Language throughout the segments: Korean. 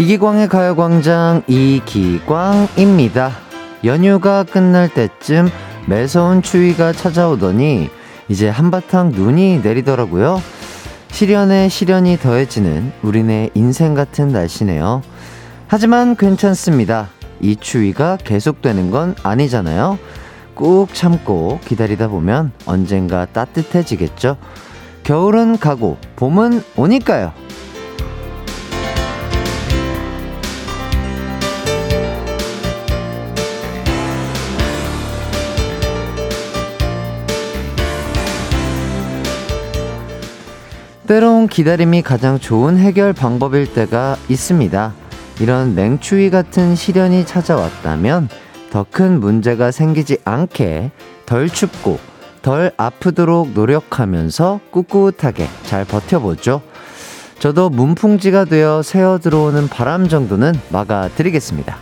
이기광의 가요광장 이기광입니다. 연휴가 끝날 때쯤 매서운 추위가 찾아오더니 이제 한바탕 눈이 내리더라고요. 시련에 시련이 더해지는 우리네 인생 같은 날씨네요. 하지만 괜찮습니다. 이 추위가 계속되는 건 아니잖아요. 꾹 참고 기다리다 보면 언젠가 따뜻해지겠죠. 겨울은 가고 봄은 오니까요. 때론 기다림이 가장 좋은 해결 방법일 때가 있습니다. 이런 맹추위 같은 시련이 찾아왔다면 더 큰 문제가 생기지 않게 덜 춥고 덜 아프도록 노력하면서 꿋꿋하게 잘 버텨보죠. 저도 문풍지가 되어 새어 들어오는 바람 정도는 막아드리겠습니다.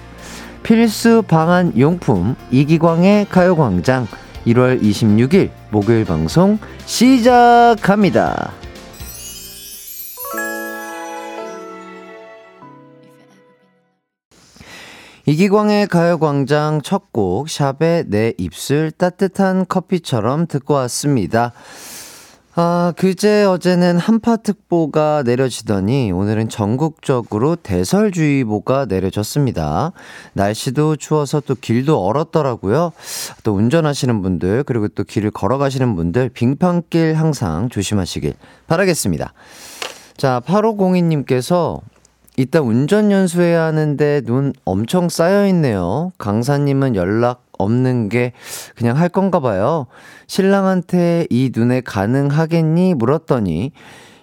필수 방한 용품 이기광의 가요광장 1월 26일 목요일 방송 시작합니다. 이기광의 가요광장 첫 곡, 샵의 내 입술 따뜻한 커피처럼 듣고 왔습니다. 아, 그제 어제는 한파특보가 내려지더니 오늘은 전국적으로 대설주의보가 내려졌습니다. 날씨도 추워서 또 길도 얼었더라고요. 또 운전하시는 분들, 그리고 또 길을 걸어가시는 분들, 빙판길 항상 조심하시길 바라겠습니다. 자, 8502님께서 이따 운전 연수해야 하는데 눈 엄청 쌓여있네요. 강사님은 연락 없는 게 그냥 할 건가 봐요. 신랑한테 이 눈에 가능하겠니? 물었더니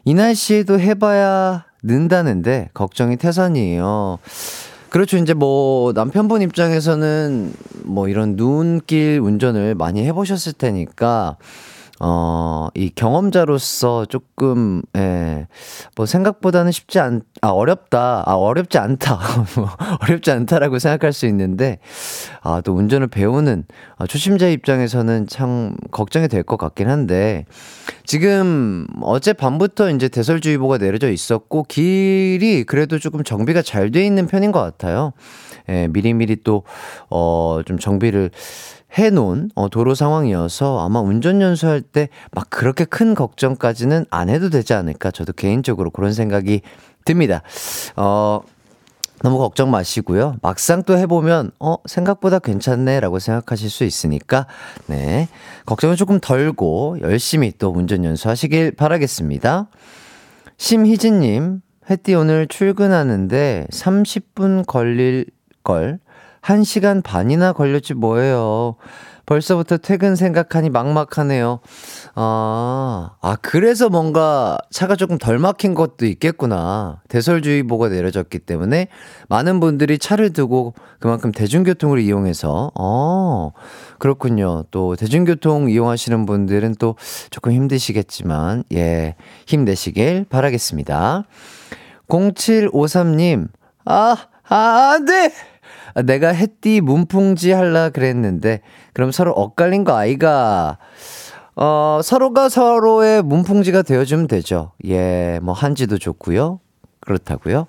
이 날씨에도 해봐야 는다는데 걱정이 태산이에요. 그렇죠. 이제 뭐 남편분 입장에서는 뭐 이런 눈길 운전을 많이 해보셨을 테니까 어, 이 경험자로서 조금, 예, 뭐 생각보다는 쉽지 않, 아, 어렵다. 아, 어렵지 않다. 뭐 어렵지 않다라고 생각할 수 있는데, 아, 또 운전을 배우는 아, 초심자 입장에서는 참 걱정이 될 것 같긴 한데, 지금 어제 밤부터 이제 대설주의보가 내려져 있었고, 길이 그래도 조금 정비가 잘 돼 있는 편인 것 같아요. 예, 미리미리 또, 어, 좀 정비를 해놓은 어, 도로 상황이어서 아마 운전 연수할 때 막 그렇게 큰 걱정까지는 안 해도 되지 않을까 저도 개인적으로 그런 생각이 듭니다. 어, 너무 걱정 마시고요. 막상 또 해보면, 어, 생각보다 괜찮네. 라고 생각하실 수 있으니까, 네. 걱정은 조금 덜고, 열심히 또 운전 연수하시길 바라겠습니다. 심희진님, 햇띠 오늘 출근하는데 30분 걸릴 걸 1시간 반이나 걸렸지 뭐예요. 벌써부터 퇴근 생각하니 막막하네요. 아, 아, 그래서 뭔가 차가 조금 덜 막힌 것도 있겠구나. 대설주의보가 내려졌기 때문에 많은 분들이 차를 두고 그만큼 대중교통을 이용해서, 어, 그렇군요. 또 대중교통 이용하시는 분들은 또 조금 힘드시겠지만, 예, 힘내시길 바라겠습니다. 0753님, 아, 아, 안 돼! 아, 내가 햇띠 문풍지 할라 그랬는데, 그럼 서로 엇갈린 거 아이가? 어, 서로가 서로의 문풍지가 되어주면 되죠. 예, 뭐, 한지도 좋고요 그렇다고요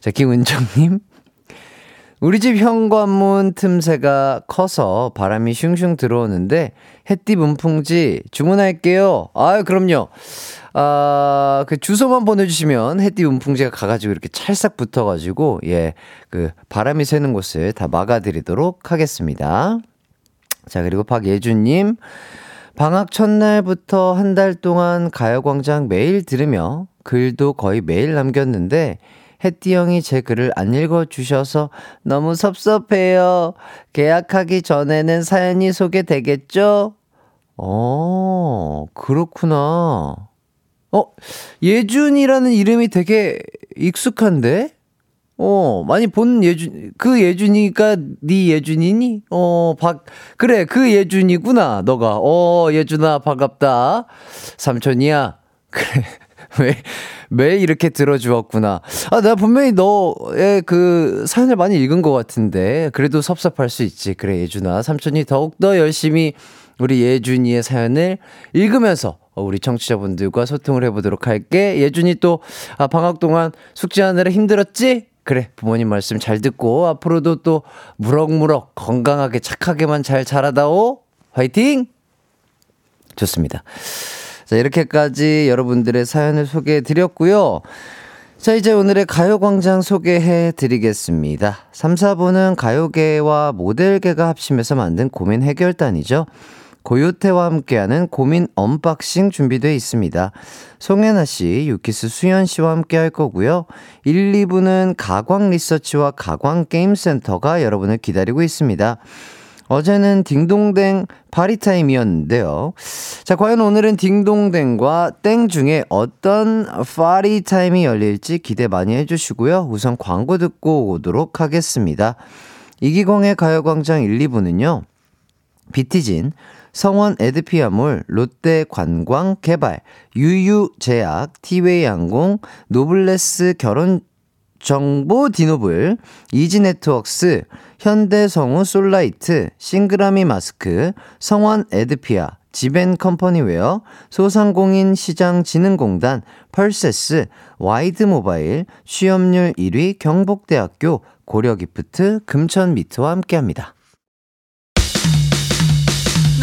자, 김은정님. 우리 집 현관문 틈새가 커서 바람이 슝슝 들어오는데, 햇띠 문풍지 주문할게요. 아유, 그럼요. 아, 그 주소만 보내주시면 해띠 운풍지가 가가지고 이렇게 찰싹 붙어가지고, 예, 그 바람이 새는 곳을 다 막아드리도록 하겠습니다. 자, 그리고 박예준님. 방학 첫날부터 한 달 동안 가요광장 매일 들으며 글도 거의 매일 남겼는데, 햇띠 형이 제 글을 안 읽어주셔서 너무 섭섭해요. 계약하기 전에는 사연이 소개되겠죠? 어, 그렇구나. 어, 예준이라는 이름이 되게 익숙한데? 어, 많이 본 예준, 그 예준이가 네 예준이니? 어, 박, 그래, 그 예준이구나, 너가. 어, 예준아, 반갑다. 삼촌이야. 그래, 왜, 왜 이렇게 들어주었구나. 아, 내가 분명히 너의 그 사연을 많이 읽은 것 같은데, 그래도 섭섭할 수 있지. 그래, 예준아. 삼촌이 더욱더 열심히 우리 예준이의 사연을 읽으면서 어, 우리 청취자분들과 소통을 해보도록 할게. 예준이 또 아, 방학 동안 숙제하느라 힘들었지? 그래, 부모님 말씀 잘 듣고 앞으로도 또 무럭무럭 건강하게 착하게만 잘 자라다오. 화이팅! 좋습니다. 자, 이렇게까지 여러분들의 사연을 소개해 드렸고요. 자, 이제 오늘의 가요광장 소개해 드리겠습니다. 3, 4부는 가요계와 모델계가 합심해서 만든 고민 해결단이죠. 고요태와 함께하는 고민 unboxing 준비되어 있습니다. 송해나 씨, 유키스 수현 씨와 함께 할 거고요. 1, 2부는 가광 리서치와 가광 게임센터가 여러분을 기다리고 있습니다. 어제는 딩동댕 파티타임이었는데요. 자, 과연 오늘은 딩동댕과 땡 중에 어떤 파티타임이 열릴지 기대 많이 해주시고요. 우선 광고 듣고 오도록 하겠습니다. 이기광의 가요광장 1, 2부는요. 비티진, 성원 에드피아몰, 롯데 관광 개발, 유유제약, 티웨이 항공, 노블레스 결혼 정보 디노블, 이지네트웍스, 현대성우 솔라이트, 싱그라미 마스크, 성원 에드피아, 지벤컴퍼니웨어, 소상공인 시장진흥공단, 펄세스, 와이드모바일, 취업률 1위 경북대학교, 고려기프트, 금천미트와 함께합니다.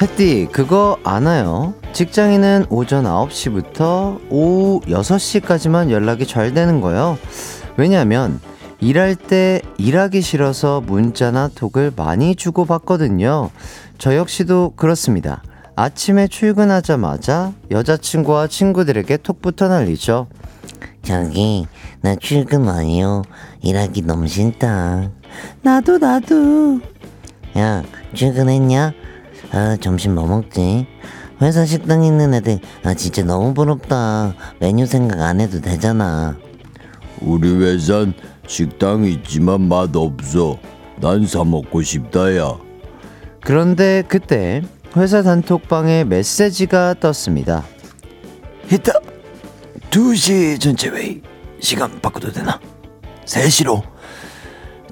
패띠, 그거 아나요? 직장인은 오전 9시부터 오후 6시까지만 연락이 잘 되는 거요. 왜냐면, 일할 때 일하기 싫어서 문자나 톡을 많이 주고받거든요. 저 역시도 그렇습니다. 아침에 출근하자마자 여자친구와 친구들에게 톡부터 날리죠. 저기, 나 출근 와요. 일하기 너무 싫다. 나도, 나도. 야, 출근했냐? 아, 점심 뭐 먹지? 회사 식당 있는 애들, 아, 진짜 너무 부럽다. 메뉴 생각 안 해도 되잖아. 우리 회사는 식당 있지만 맛 없어. 난 사 먹고 싶다야. 그런데 그때 회사 단톡방에 메시지가 떴습니다. 이따 2시 전체 회의 시간 바꿔도 되나? 3시로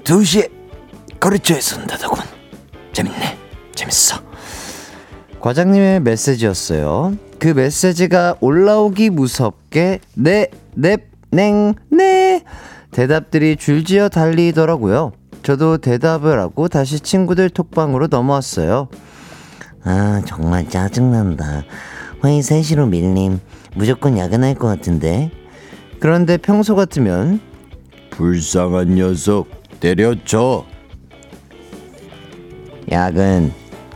2시에 거래처에 선다더군. 재밌네. 재밌어. 과장님의 메시지였어요. 그 메시지가 올라오기 무섭게 네, 넵, 냉, 네 대답들이 줄지어 달리더라고요. 저도 대답을 하고 다시 친구들 톡방으로 넘어왔어요. 아, 정말 짜증난다. 회의 3시로 밀림. 무조건 야근할 것 같은데. 그런데 평소 같으면 불쌍한 녀석 때려쳐. 야근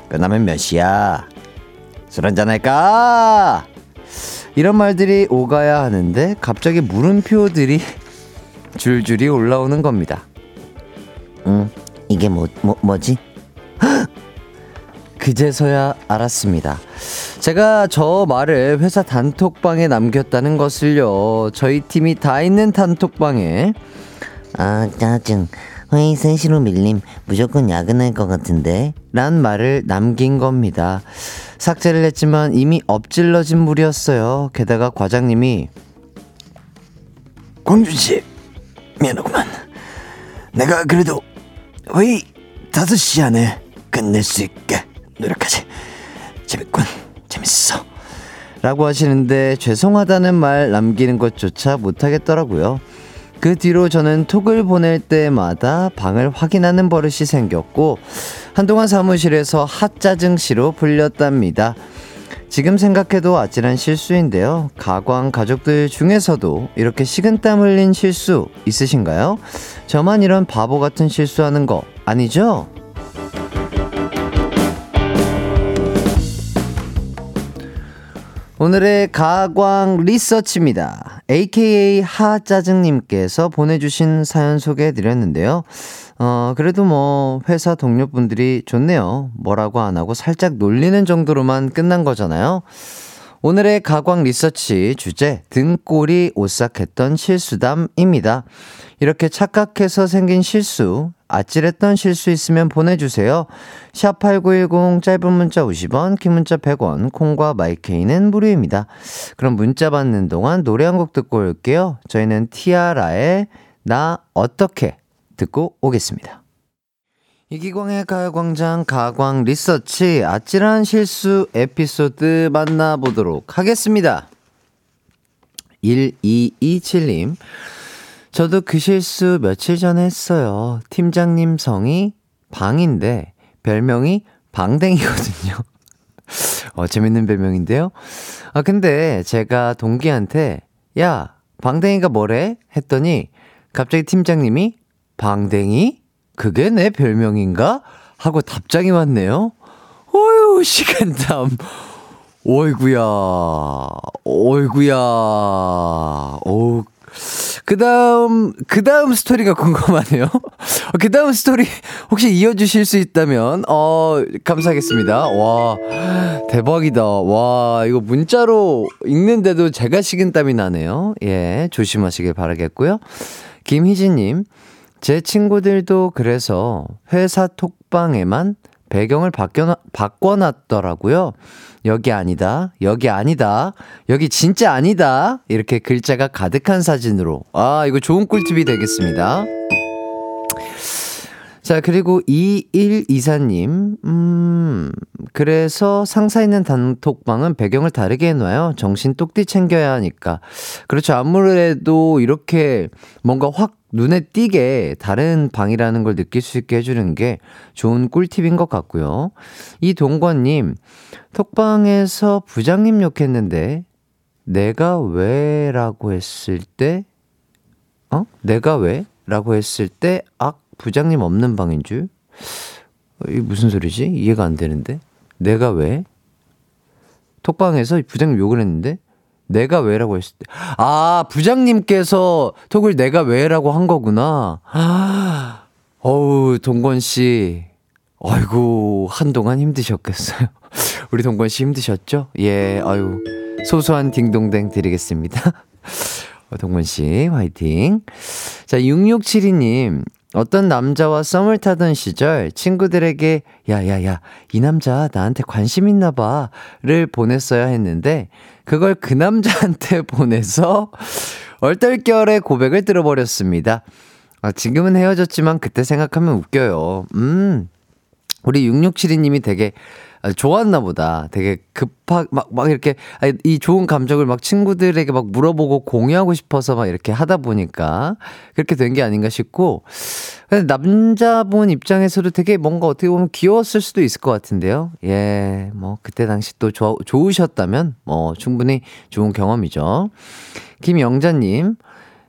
끝나면 몇 시야? 술 한잔 할까? 이런 말들이 오가야 하는데 갑자기 물음표들이 줄줄이 올라오는 겁니다. 응, 이게 뭐, 뭐, 뭐지? 그제서야 알았습니다. 제가 저 말을 회사 단톡방에 남겼다는 것을요. 저희 팀이 다 있는 단톡방에 아, 짜증. 회의 3시로 밀림. 무조건 야근할 것 같은데. 란 말을 남긴 겁니다. 삭제를 했지만 이미 엎질러진 물이었어요. 게다가 과장님이 광준 씨 미안하구만. 내가 그래도 회의 5시 안에 끝낼 수 있게 노력하지. 재밌군. 재밌어. 라고 하시는데 죄송하다는 말 남기는 것조차 못하겠더라고요. 그 뒤로 저는 톡을 보낼 때마다 방을 확인하는 버릇이 생겼고 한동안 사무실에서 핫짜증 씨로 불렸답니다. 지금 생각해도 아찔한 실수인데요. 가광 가족들 중에서도 이렇게 식은땀 흘린 실수 있으신가요? 저만 이런 바보 같은 실수하는 거 아니죠? 오늘의 가광 리서치입니다. AKA 하짜증님께서 보내주신 사연 소개해드렸는데요. 어, 그래도 뭐, 회사 동료분들이 좋네요. 뭐라고 안 하고 살짝 놀리는 정도로만 끝난 거잖아요. 오늘의 가광 리서치 주제, 등골이 오싹했던 실수담입니다. 이렇게 착각해서 생긴 실수, 아찔했던 실수 있으면 보내주세요. 샵8910 짧은 문자 50원, 긴 문자 100원, 콩과 마이케이는 무료입니다. 그럼 문자 받는 동안 노래 한 곡 듣고 올게요. 저희는 티아라의 나 어떻게 듣고 오겠습니다. 이기광의 가요광장 가광 리서치 아찔한 실수 에피소드 만나보도록 하겠습니다. 1227님. 저도 그 실수 며칠 전에 했어요. 팀장님 성이 방인데 별명이 방댕이거든요. 어, 재밌는 별명인데요. 아, 근데 제가 동기한테 야, 방댕이가 뭐래? 했더니 갑자기 팀장님이 방댕이? 그게 내 별명인가? 하고 답장이 왔네요. 어휴, 시간담. 어이구야, 어이구야, 어우, 그 다음, 그 다음 스토리가 궁금하네요. 그 다음 스토리 혹시 이어주실 수 있다면, 어, 감사하겠습니다. 와, 대박이다. 와, 이거 문자로 읽는데도 제가 식은땀이 나네요. 예, 조심하시길 바라겠고요. 김희진님, 제 친구들도 그래서 회사 톡방에만 배경을 바뀌어, 바꿔놨더라고요. 여기 아니다. 여기 아니다. 여기 진짜 아니다. 이렇게 글자가 가득한 사진으로. 아, 이거 좋은 꿀팁이 되겠습니다. 자, 그리고 2124님, 음, 그래서 상사 있는 단톡방은 배경을 다르게 해놔요. 정신 똑띠 챙겨야 하니까. 그렇죠. 아무래도 이렇게 뭔가 확 눈에 띄게 다른 방이라는 걸 느낄 수 있게 해주는 게 좋은 꿀팁인 것 같고요. 이동권님, 톡방에서 부장님 욕했는데, 내가 왜? 라고 했을 때, 어? 내가 왜? 라고 했을 때, 악, 부장님 없는 방인 줄? 어, 이게 무슨 소리지? 이해가 안 되는데? 내가 왜? 톡방에서 부장님 욕을 했는데, 내가 왜라고 했을 때. 아, 부장님께서 톡을 내가 왜라고 한 거구나. 아, 어우, 동건 씨. 아이고, 한동안 힘드셨겠어요. 우리 동건 씨 힘드셨죠? 예, 아유. 소소한 딩동댕 드리겠습니다. 어, 동건 씨, 화이팅. 자, 6672님. 어떤 남자와 썸을 타던 시절 친구들에게 야야야 이 남자 나한테 관심 있나 봐를 보냈어야 했는데 그걸 그 남자한테 보내서 얼떨결에 고백을 들어버렸습니다. 아, 지금은 헤어졌지만 그때 생각하면 웃겨요. 음. 우리 6672님이 되게 좋았나 보다. 되게 급하, 막, 막 이렇게, 이 좋은 감정을 막 친구들에게 막 물어보고 공유하고 싶어서 막 이렇게 하다 보니까 그렇게 된 게 아닌가 싶고, 남자분 입장에서도 되게 뭔가 어떻게 보면 귀여웠을 수도 있을 것 같은데요. 예, 뭐, 그때 당시 또 좋, 좋으셨다면, 뭐, 충분히 좋은 경험이죠. 김영자님,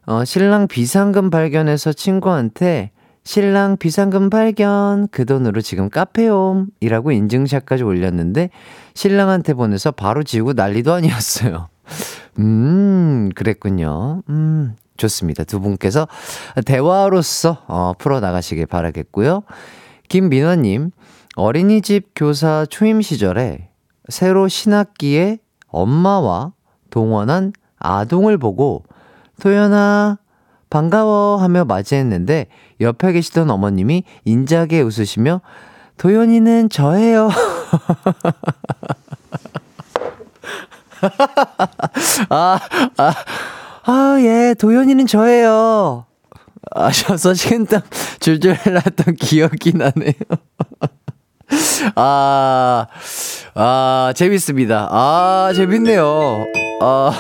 어, 신랑 비상금 발견해서 친구한테 신랑 비상금 발견 그 돈으로 지금 카페옴이라고 인증샷까지 올렸는데 신랑한테 보내서 바로 지우고 난리도 아니었어요. 음, 그랬군요. 음, 좋습니다. 두 분께서 대화로서 어, 풀어 나가시길 바라겠고요. 김민화님, 어린이집 교사 초임 시절에 새로 신학기에 엄마와 동원한 아동을 보고 도연아, 반가워 하며 맞이했는데 옆에 계시던 어머님이 인자하게 웃으시며 도연이는 저예요. 아, 아, 아, 예, 도연이는 저예요. 아셔서 식은땀 줄줄 났던 기억이 나네요. 아, 아, 재밌습니다. 아, 재밌네요. 아,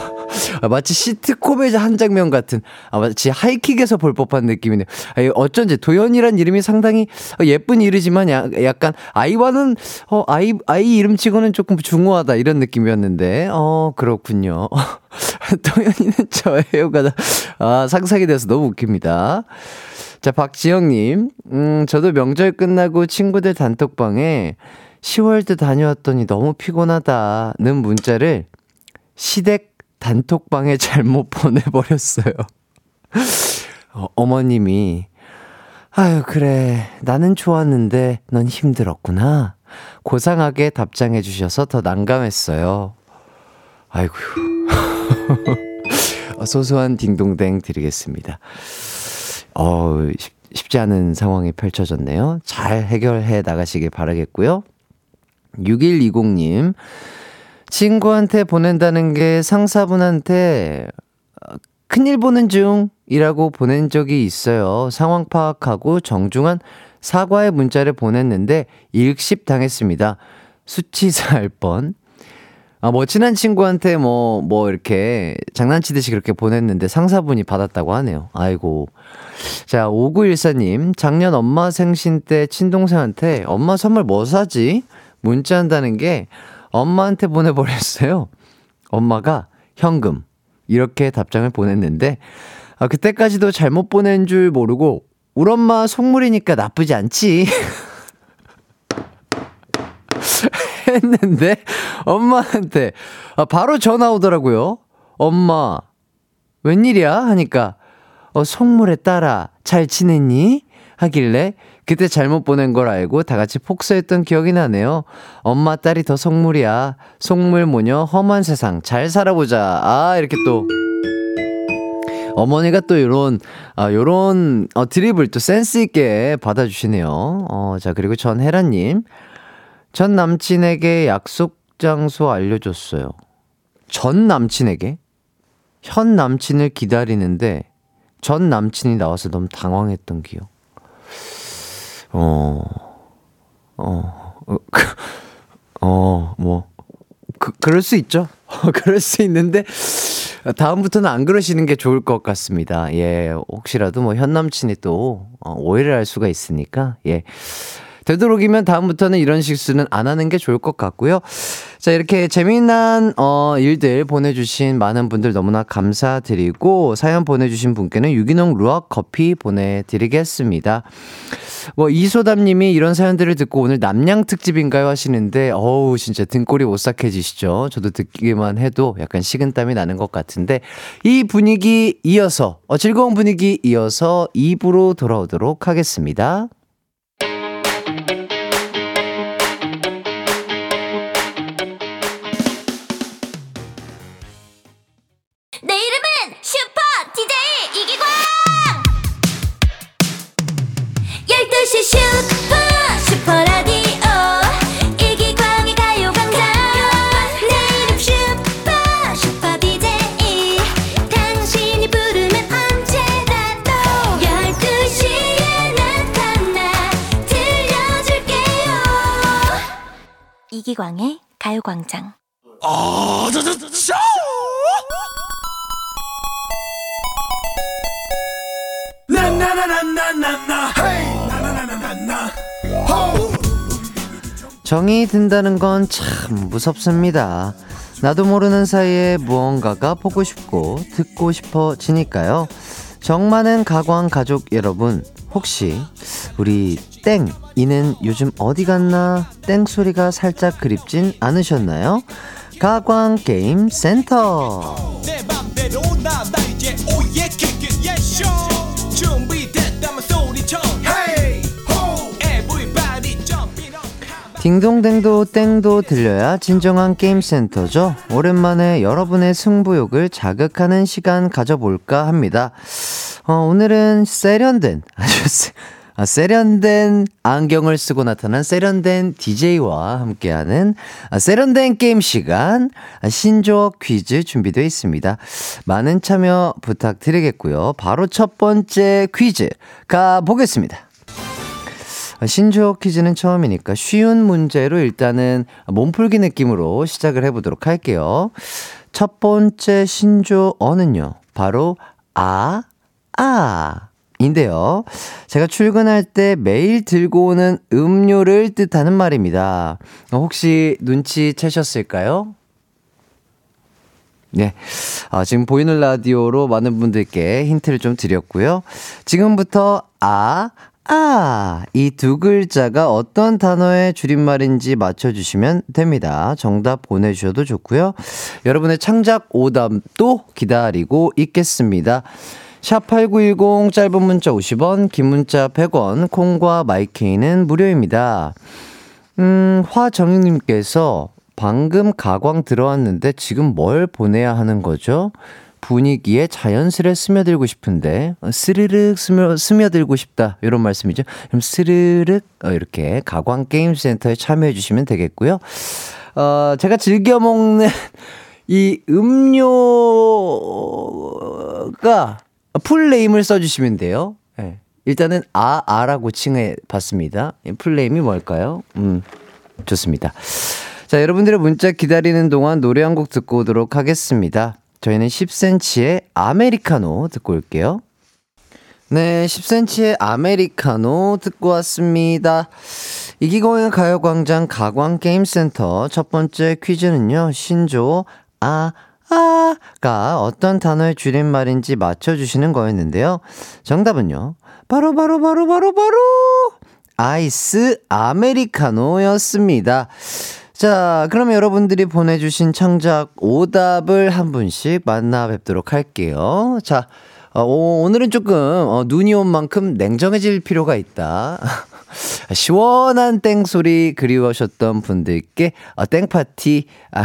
마치 시트콤의 한 장면 같은, 아, 마치 하이킥에서 볼 법한 느낌이네요. 아, 어쩐지 도연이란 이름이 상당히 예쁜 이름이지만 약간 아이와는, 어, 아이, 아이 이름 치고는 조금 중후하다 이런 느낌이었는데, 어, 그렇군요. 도연이는 저예요가, 아, 상상이 돼서 너무 웃깁니다. 자, 박지영님, 음, 저도 명절 끝나고 친구들 단톡방에 10월드 다녀왔더니 너무 피곤하다는 문자를 시댁 단톡방에 잘못 보내버렸어요. 어, 어머님이, 아유, 그래. 나는 좋았는데 넌 힘들었구나. 고상하게 답장해 주셔서 더 난감했어요. 아이고. 소소한 딩동댕 드리겠습니다. 어, 쉽, 쉽지 않은 상황이 펼쳐졌네요. 잘 해결해 나가시길 바라겠고요. 6120님, 친구한테 보낸다는 게 상사분한테 어, 큰일 보는 중이라고 보낸 적이 있어요. 상황 파악하고 정중한 사과의 문자를 보냈는데 일십 당했습니다. 수치사할 뻔. 아, 뭐, 친한 친구한테 뭐, 뭐, 이렇게 장난치듯이 그렇게 보냈는데 상사분이 받았다고 하네요. 아이고. 자, 5914님, 작년 엄마 생신 때 친동생한테 엄마 선물 뭐 사지? 문자 한다는 게 엄마한테 보내버렸어요. 엄마가 현금. 이렇게 답장을 보냈는데, 아, 그때까지도 잘못 보낸 줄 모르고, 우리 엄마 속물이니까 나쁘지 않지. 했는데 엄마한테 아, 바로 전화 오더라고요. 엄마 웬일이야 하니까 어 속물에 따라 잘 지냈니? 하길래 그때 잘못 보낸 걸 알고 다 같이 폭소했던 기억이 나네요. 엄마 딸이 더 속물이야. 속물 모녀 험한 세상 잘 살아보자. 아 이렇게 또 어머니가 또 요런, 아, 요런, 어, 드립을 또 센스 있게 받아 주시네요. 어, 자, 그리고 전혜라님. 전 남친에게 약속 장소 알려줬어요. 전 남친에게? 현 남친을 기다리는데 전 남친이 나와서 너무 당황했던 기억. 어, 어, 어, 그, 어 뭐, 그, 그럴 수 있죠. 그럴 수 있는데, 다음부터는 안 그러시는 게 좋을 것 같습니다. 예, 혹시라도 뭐 현 남친이 또 어, 오해를 할 수가 있으니까, 예. 되도록이면 다음부터는 이런 실수는 안 하는 게 좋을 것 같고요. 자, 이렇게 재미난, 어, 일들 보내주신 많은 분들 너무나 감사드리고, 사연 보내주신 분께는 유기농 루악 커피 보내드리겠습니다. 뭐, 이소담님이 이런 사연들을 듣고 오늘 남양 특집인가요? 하시는데, 어우, 진짜 등골이 오싹해지시죠? 저도 듣기만 해도 약간 식은땀이 나는 것 같은데, 이 분위기 이어서, 어, 즐거운 분위기 이어서 2부로 돌아오도록 하겠습니다. 정이 든다는 건 참 무섭습니다. 나도 모르는 사이에 무언가가 보고 싶고 듣고 싶어지니까요. 정 많은 가광 가족 여러분, 혹시 우리 땡 이는 요즘 어디 갔나 땡 소리가 살짝 그립진 않으셨나요? 가광 게임 센터. 딩동댕도 땡도 들려야 진정한 게임 센터죠. 오랜만에 여러분의 승부욕을 자극하는 시간 가져볼까 합니다. 어, 오늘은 세련된 아주 세, 아, 세련된 안경을 쓰고 나타난 세련된 DJ와 함께하는 아, 세련된 게임 시간 아, 신조어 퀴즈 준비되어 있습니다. 많은 참여 부탁드리겠고요. 바로 첫 번째 퀴즈 가보겠습니다. 신조어 퀴즈는 처음이니까 쉬운 문제로 일단은 몸풀기 느낌으로 시작을 해보도록 할게요. 첫 번째 신조어는요, 바로 아, 아. 인데요. 제가 출근할 때 매일 들고 오는 음료를 뜻하는 말입니다. 혹시 눈치 채셨을까요? 네. 아, 지금 보이는 라디오로 많은 분들께 힌트를 좀 드렸고요. 지금부터 아, 아, 이 두 글자가 어떤 단어의 줄임말인지 맞춰주시면 됩니다. 정답 보내주셔도 좋고요. 여러분의 창작 오답도 기다리고 있겠습니다. 샵8910 짧은 문자 50원, 긴 문자 100원, 콩과 마이케이는 무료입니다. 음, 화정희님께서 방금 가광 들어왔는데 지금 뭘 보내야 하는 거죠? 분위기에 자연스레 스며들고 싶은데 어, 스르륵 스며, 스며들고 싶다 이런 말씀이죠. 그럼 스르륵 어, 이렇게 가광 게임 센터에 참여해 주시면 되겠고요. 어, 제가 즐겨 먹는 이 음료가 full name을 써주시면 돼요. 네. 일단은 아 아라고 칭해 봤습니다. full name이 뭘까요? 음 좋습니다. 자 여러분들의 문자 기다리는 동안 노래 한 곡 듣고 오도록 하겠습니다. 저희는 10cm의 아메리카노 듣고 올게요. 네, 10cm의 아메리카노 듣고 왔습니다. 이기광의 가요광장 가광게임센터 첫 번째 퀴즈는요, 신조, 아, 아가 어떤 단어의 줄임말인지 맞춰주시는 거였는데요. 정답은요, 바로, 바로, 바로, 바로, 바로, 아이스 아메리카노였습니다. 자, 그럼 여러분들이 보내주신 창작 오답을 한 분씩 만나 뵙도록 할게요. 자, 어, 오늘은 조금 어, 눈이 온 만큼 냉정해질 필요가 있다. 시원한 땡소리 그리워하셨던 분들께 어, 땡파티 아,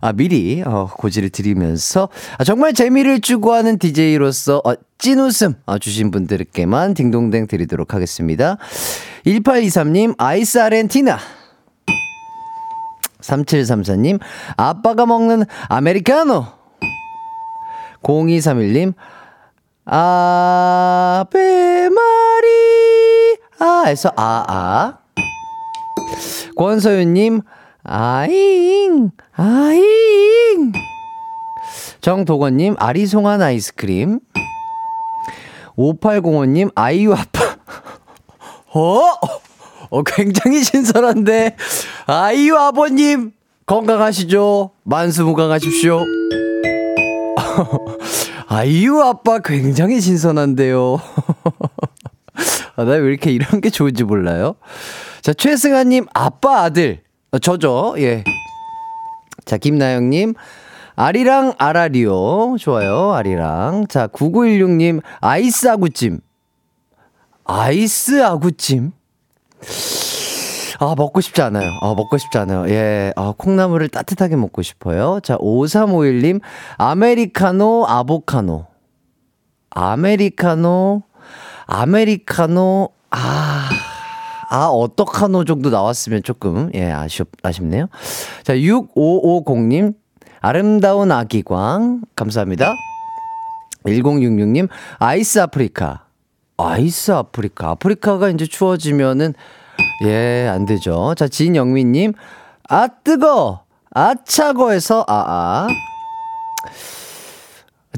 아, 미리 어, 고지를 드리면서 아, 정말 재미를 추구하는 DJ로서 어, 찐 웃음 어, 주신 분들께만 딩동댕 드리도록 하겠습니다. 1823님 아이스 아렌티나 3734님, 아빠가 먹는 아메리카노. 0231님, 아베 마리, 아에서 아, 아. 권서윤님, 아잉, 아잉. 정도건님, 아리송한 아이스크림. 5805님, 아이유 아빠. 어? 어, 굉장히 신선한데. 아이유 아버님, 건강하시죠? 만수무강하십시오. 아이유 아빠 굉장히 신선한데요. 아, 나왜 이렇게 이런 게 좋은지 몰라요? 자, 최승아님, 아빠 아들. 어, 저죠, 예. 자, 김나영님, 아리랑 아라리오. 좋아요, 아리랑. 자, 9916님, 아이스 아구찜. 아이스 아구찜? 아, 먹고 싶지 않아요. 아, 먹고 싶지 않아요. 예. 아, 콩나물을 따뜻하게 먹고 싶어요. 자, 5351님, 아메리카노, 아보카노. 아메리카노, 아메리카노, 아, 아, 어떡하노 정도 나왔으면 조금, 예, 아쉽, 아쉽네요. 자, 6550님, 아름다운 아기광, 감사합니다. 1066님, 아이스 아프리카. 아이스 아프리카. 아프리카가 이제 추워지면은, 예, 안 되죠. 자, 진영민 님, 아, 뜨거! 아, 차고에서, 아, 아.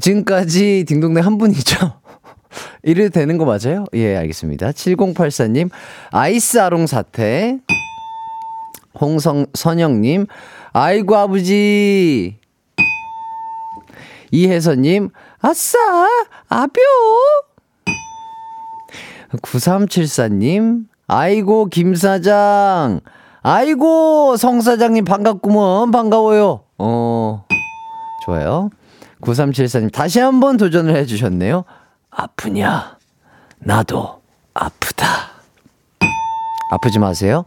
지금까지 딩동댕 한 분이죠. 이래도 되는 거 맞아요? 예, 알겠습니다. 7084님, 아이스 아롱 사태. 홍성, 선영님, 아이고, 아버지. 이혜선님, 아싸, 아뼈. 9374님, 아이고, 김사장. 아이고, 성사장님 반갑구먼. 반가워요. 어, 좋아요. 9374님, 다시 한번 도전을 해주셨네요. 아프냐? 나도 아프다. 아프지 마세요.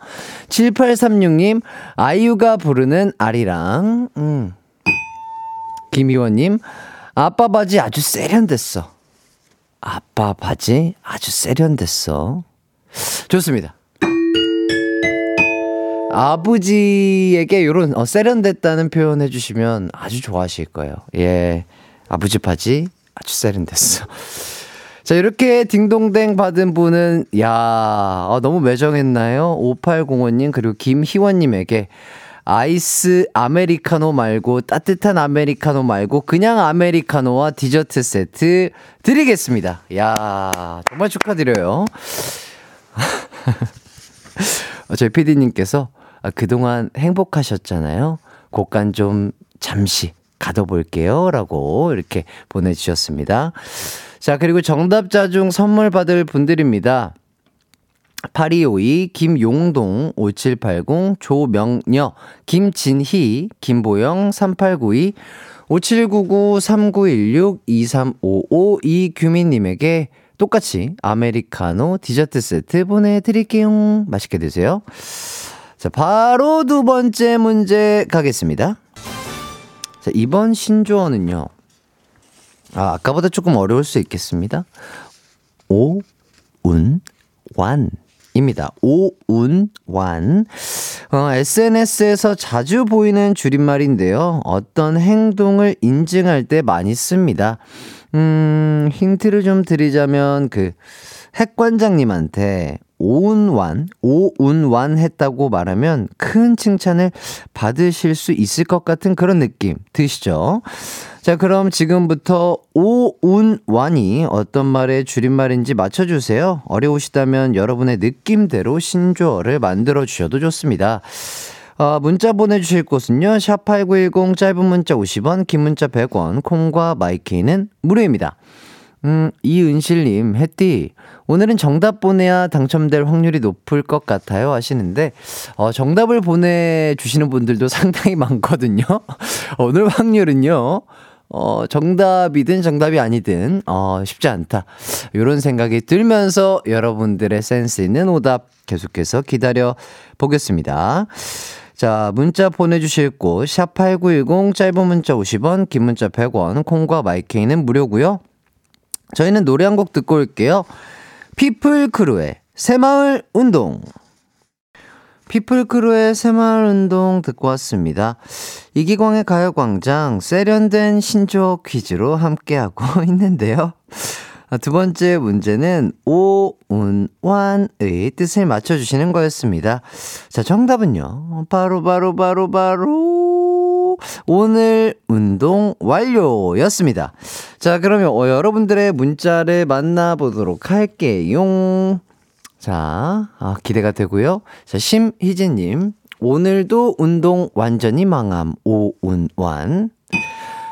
7836님, 아이유가 부르는 아리랑. 음. 김희원님, 아빠 바지 아주 세련됐어. 아빠 바지 아주 세련됐어. 좋습니다. 아버지에게 이런 어, 세련됐다는 표현 해주시면 아주 좋아하실 거예요. 예. 아버지 바지 아주 세련됐어. 자, 이렇게 딩동댕 받은 분은, 야 아, 너무 매정했나요? 5805님, 그리고 김희원님에게 아이스 아메리카노 말고 따뜻한 아메리카노 말고 그냥 아메리카노와 디저트 세트 드리겠습니다. 야 정말 축하드려요. 저희 PD님께서 아, 그동안 행복하셨잖아요. 곡간 좀 잠시 가둬볼게요. 라고 이렇게 보내주셨습니다. 자, 그리고 정답자 중 선물 받을 분들입니다. 8252, 김용동, 5780, 조명녀, 김진희, 김보영, 3892, 5799, 3916, 2355, 이규민님에게 똑같이 아메리카노 디저트 세트 보내드릴게요. 맛있게 드세요. 자, 바로 두 번째 문제 가겠습니다. 자, 이번 신조어는요. 아, 아까보다 조금 어려울 수 있겠습니다. 오, 운, 완. 입니다. 오운완. 어, SNS에서 자주 보이는 줄임말인데요. 어떤 행동을 인증할 때 많이 씁니다. 음, 힌트를 좀 드리자면, 그, 핵관장님한테 오운완, 오운완 했다고 말하면 큰 칭찬을 받으실 수 있을 것 같은 그런 느낌 드시죠? 자, 그럼 지금부터 오운완이 어떤 말의 줄임말인지 맞춰주세요. 어려우시다면 여러분의 느낌대로 신조어를 만들어 주셔도 좋습니다. 어, 문자 보내주실 곳은요, 샵8910 짧은 문자 50원, 긴 문자 100원, 콩과 마이케이는 무료입니다. 음, 이은실님, 햇띠, 오늘은 정답 보내야 당첨될 확률이 높을 것 같아요 하시는데, 어, 정답을 보내주시는 분들도 상당히 많거든요. 오늘 확률은요, 어, 정답이든 정답이 아니든, 어, 쉽지 않다. 이런 생각이 들면서 여러분들의 센스 있는 오답 계속해서 기다려 보겠습니다. 자, 문자 보내주실 곳, 샵8910, 짧은 문자 50원, 긴 문자 100원, 콩과 마이케이는 무료고요 저희는 노래 한 곡 듣고 올게요. 피플 크루의 새마을 운동. 피플 크루의 새마을 운동 듣고 왔습니다. 이기광의 가요광장 세련된 신조어 퀴즈로 함께하고 있는데요. 아, 두 번째 문제는 오운완의 뜻을 맞춰주시는 거였습니다. 자, 정답은요. 바로, 바로, 바로, 바로, 오늘 운동 완료였습니다. 자, 그러면 어, 여러분들의 문자를 만나보도록 할게요. 자, 아, 기대가 되고요. 자, 심희진님. 오늘도 운동 완전히 망함. 오운완.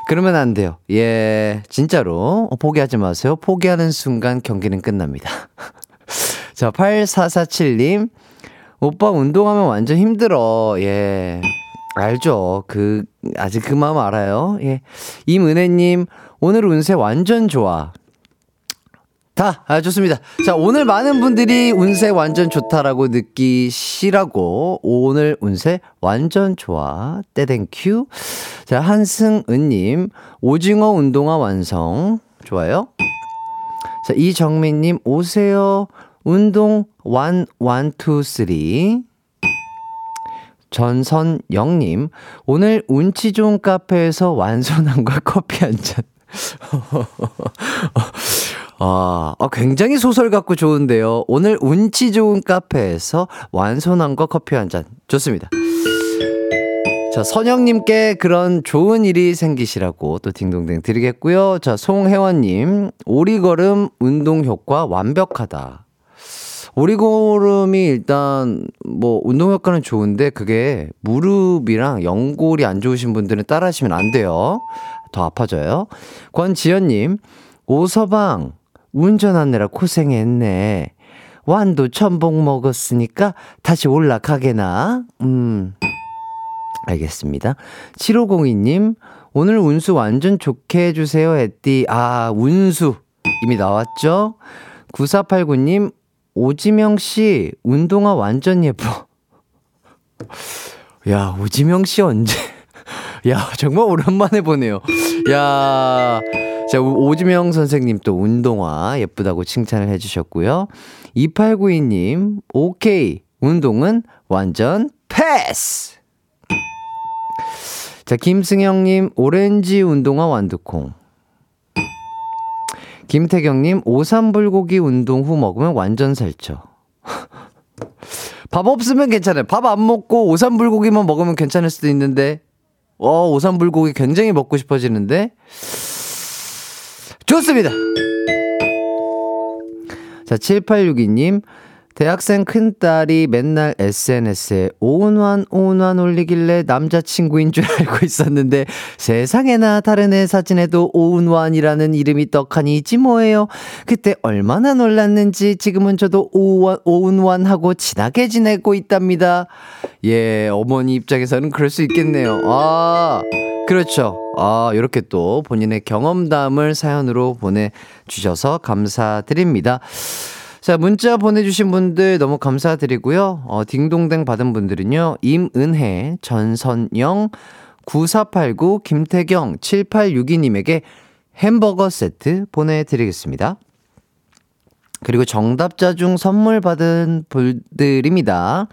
그러면 안 돼요. 예, 진짜로. 포기하지 마세요. 포기하는 순간 경기는 끝납니다. 자, 8447님. 오빠 운동하면 완전 힘들어. 예. 알죠. 그, 아직 그 마음 알아요. 예. 임은혜님, 오늘 운세 완전 좋아. 다, 아, 좋습니다. 자, 오늘 많은 분들이 운세 완전 좋다라고 느끼시라고, 오늘 운세 완전 좋아. 떼땡큐. 자, 한승은님, 오징어 운동화 완성. 좋아요. 자, 이정민님, 오세요. 운동 완, one, two, three. 전선영님, 오늘 운치 좋은 카페에서 완소남과 커피 한 잔. 아, 아, 굉장히 소설 같고 좋은데요. 오늘 운치 좋은 카페에서 완소남과 커피 한 잔. 좋습니다. 자, 선영님께 그런 좋은 일이 생기시라고 또 딩동댕 드리겠고요. 자, 송혜원님, 오리걸음 운동 효과 완벽하다. 오리걸음이 일단 뭐 운동 효과는 좋은데 그게 무릎이랑 연골이 안 좋으신 분들은 따라 하시면 안 돼요. 더 아파져요. 권지연님, 오서방, 운전하느라 고생했네. 완도 천복 먹었으니까 다시 올라가게나. 음. 알겠습니다. 7502님, 오늘 운수 완전 좋게 해주세요, 에띠. 아, 운수. 이미 나왔죠? 9489님, 오지명 씨, 운동화 완전 예뻐. 야, 오지명 씨 언제? 야, 정말 오랜만에 보네요. 야, 자, 오지명 선생님 또 운동화 예쁘다고 칭찬을 해 주셨고요. 2892 님, 오케이. 운동은 완전 패스! 자, 김승영 님, 오렌지 운동화 완두콩. 김태경님, 오삼불고기 운동 후 먹으면 완전 살쪄. 밥 없으면 괜찮아요. 밥 안 먹고 오삼불고기만 먹으면 괜찮을 수도 있는데, 어, 오삼불고기 굉장히 먹고 싶어지는데, 좋습니다. 자, 7862님, 대학생 큰딸이 맨날 SNS에 오은환, 오은환 올리길래 남자친구인 줄 알고 있었는데 세상에나 다른 애 사진에도 오은환이라는 이름이 떡하니지 뭐예요. 그때 얼마나 놀랐는지 지금은 저도 오은환, 오은환 하고 친하게 지내고 있답니다. 예, 어머니 입장에서는 그럴 수 있겠네요. 아, 그렇죠. 아, 이렇게 또 본인의 경험담을 사연으로 보내주셔서 감사드립니다. 자, 문자 보내주신 분들 너무 감사드리고요. 어, 딩동댕 받은 분들은요. 임은혜, 전선영, 9489, 김태경, 7862님에게 햄버거 세트 보내드리겠습니다. 그리고 정답자 중 선물 받은 분들입니다.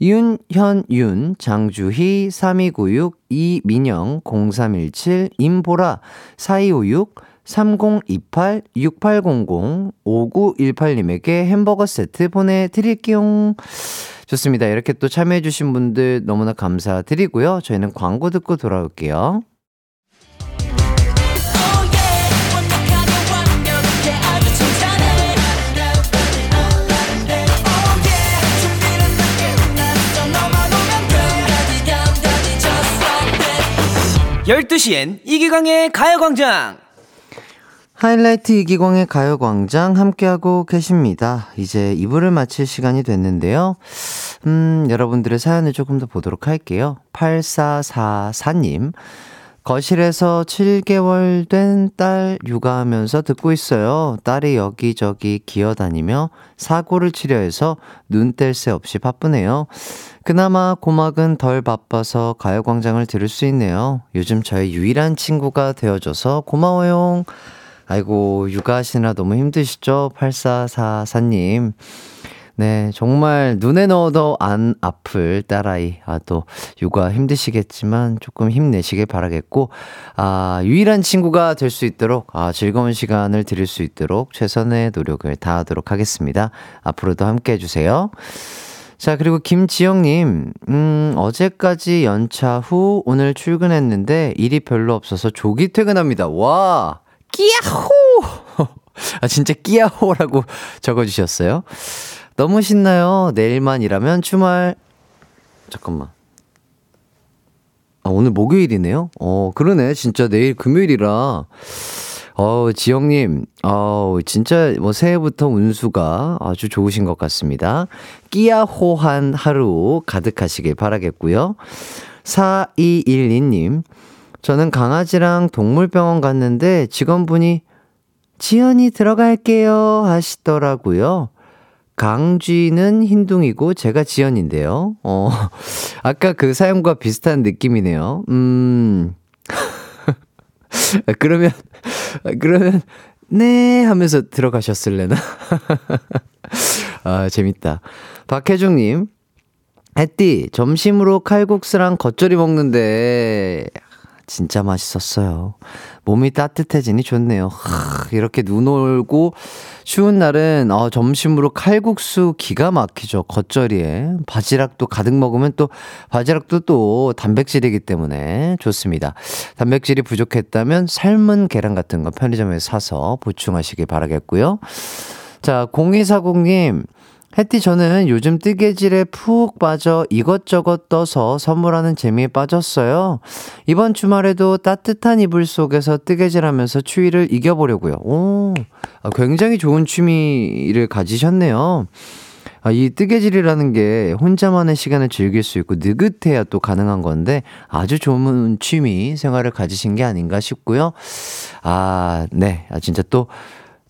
윤현윤, 장주희, 3296, 이민영, 0317, 임보라, 4256, 3028, 6800, 5918님에게 햄버거 세트 보내드릴게요. 좋습니다. 이렇게 또 참여해주신 분들 너무나 감사드리고요. 저희는 광고 듣고 돌아올게요. 완벽하게 완벽해 아주 칭찬해 Oh yeah 준비는 다 끝났어 너만 오면 돼 Daddy daddy just like that 12시엔 이기광의 가요광장 하이라이트 이기광의 가요광장 함께하고 계십니다. 이제 2부를 마칠 시간이 됐는데요. 음, 여러분들의 사연을 조금 더 보도록 할게요. 8444님. 거실에서 7개월 된 딸 육아하면서 듣고 있어요. 딸이 여기저기 기어다니며 사고를 치려 해서 눈 뗄 새 없이 바쁘네요. 그나마 고막은 덜 바빠서 가요광장을 들을 수 있네요. 요즘 저의 유일한 친구가 되어줘서 고마워요. 아이고, 육아하시느라 너무 힘드시죠? 8444님. 네, 정말 눈에 넣어도 안 아플 딸아이. 아, 또, 육아 힘드시겠지만 조금 힘내시길 바라겠고, 아, 유일한 친구가 될 수 있도록, 아, 즐거운 시간을 드릴 수 있도록 최선의 노력을 다하도록 하겠습니다. 앞으로도 함께 해주세요. 자, 그리고 김지영님, 음, 어제까지 연차 후 오늘 출근했는데 일이 별로 없어서 조기 퇴근합니다. 와! 끼야호! 아, 진짜 끼야호라고 적어주셨어요. 너무 신나요. 내일만 일하면 주말. 잠깐만. 아, 오늘 목요일이네요? 어, 그러네. 진짜 내일 금요일이라. 어, 지영님, 어, 진짜 뭐 새해부터 운수가 아주 좋으신 것 같습니다. 끼야호한 하루 가득하시길 바라겠고요. 4212님, 저는 강아지랑 동물병원 갔는데 직원분이 지연이 들어갈게요 하시더라고요. 강쥐는 흰둥이고 제가 지연인데요. 어, 아까 그 사연과 비슷한 느낌이네요. 음. 그러면, 그러면, 네 하면서 들어가셨을래나? 아, 재밌다. 박혜중님, 햇띠, 점심으로 칼국수랑 겉절이 먹는데, 진짜 맛있었어요. 몸이 따뜻해지니 좋네요. 하, 이렇게 눈 올고 추운 날은 어, 점심으로 칼국수 기가 막히죠. 겉절이에 바지락도 가득 먹으면 또 바지락도 또 단백질이기 때문에 좋습니다. 단백질이 부족했다면 삶은 계란 같은 거 편의점에서 사서 보충하시길 바라겠고요. 자, 0240님 혜띠 저는 요즘 뜨개질에 푹 빠져 이것저것 떠서 선물하는 재미에 빠졌어요. 이번 주말에도 따뜻한 이불 속에서 뜨개질하면서 추위를 이겨보려고요. 오, 아, 굉장히 좋은 취미를 가지셨네요. 아, 이 뜨개질이라는 게 혼자만의 시간을 즐길 수 있고 느긋해야 또 가능한 건데 아주 좋은 취미 생활을 가지신 게 아닌가 싶고요. 아, 네. 아, 진짜 또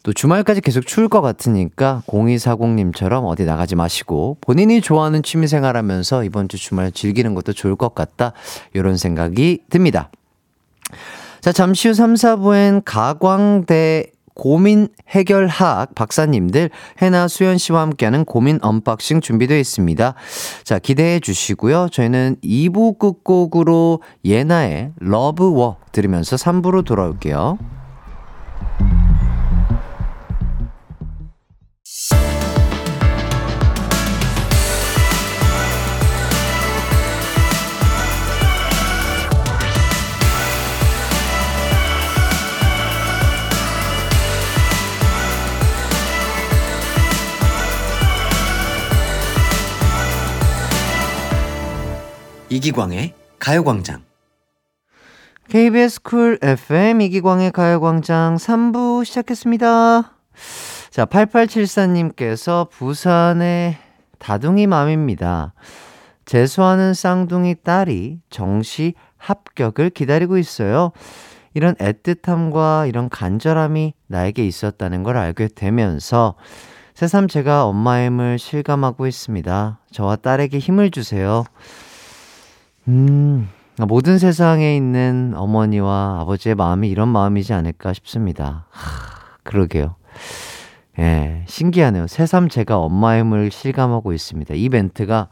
또 주말까지 계속 추울 것 같으니까 0240님처럼 어디 나가지 마시고 본인이 좋아하는 취미 생활하면서 이번 주 주말 즐기는 것도 좋을 것 같다. 이런 생각이 듭니다. 자, 잠시 후 3, 4부엔 가광대 고민 해결학 박사님들 해나 수현 씨와 함께하는 고민 unboxing 준비되어 있습니다. 자, 기대해 주시고요. 저희는 2부 끝곡으로 예나의 Love War 들으면서 3부로 돌아올게요. 이기광의 가요광장. KBS 쿨 FM 이기광의 가요광장 3부 시작했습니다. 자, 8874님께서 부산의 다둥이 맘입니다. 재수하는 쌍둥이 딸이 정시 합격을 기다리고 있어요. 이런 애틋함과 이런 간절함이 나에게 있었다는 걸 알게 되면서 새삼 제가 엄마의 힘을 실감하고 있습니다. 저와 딸에게 힘을 주세요. 음, 모든 세상에 있는 어머니와 아버지의 마음이 이런 마음이지 않을까 싶습니다. 하, 그러게요. 예, 신기하네요. 새삼 제가 엄마의 힘을 실감하고 있습니다. 이 멘트가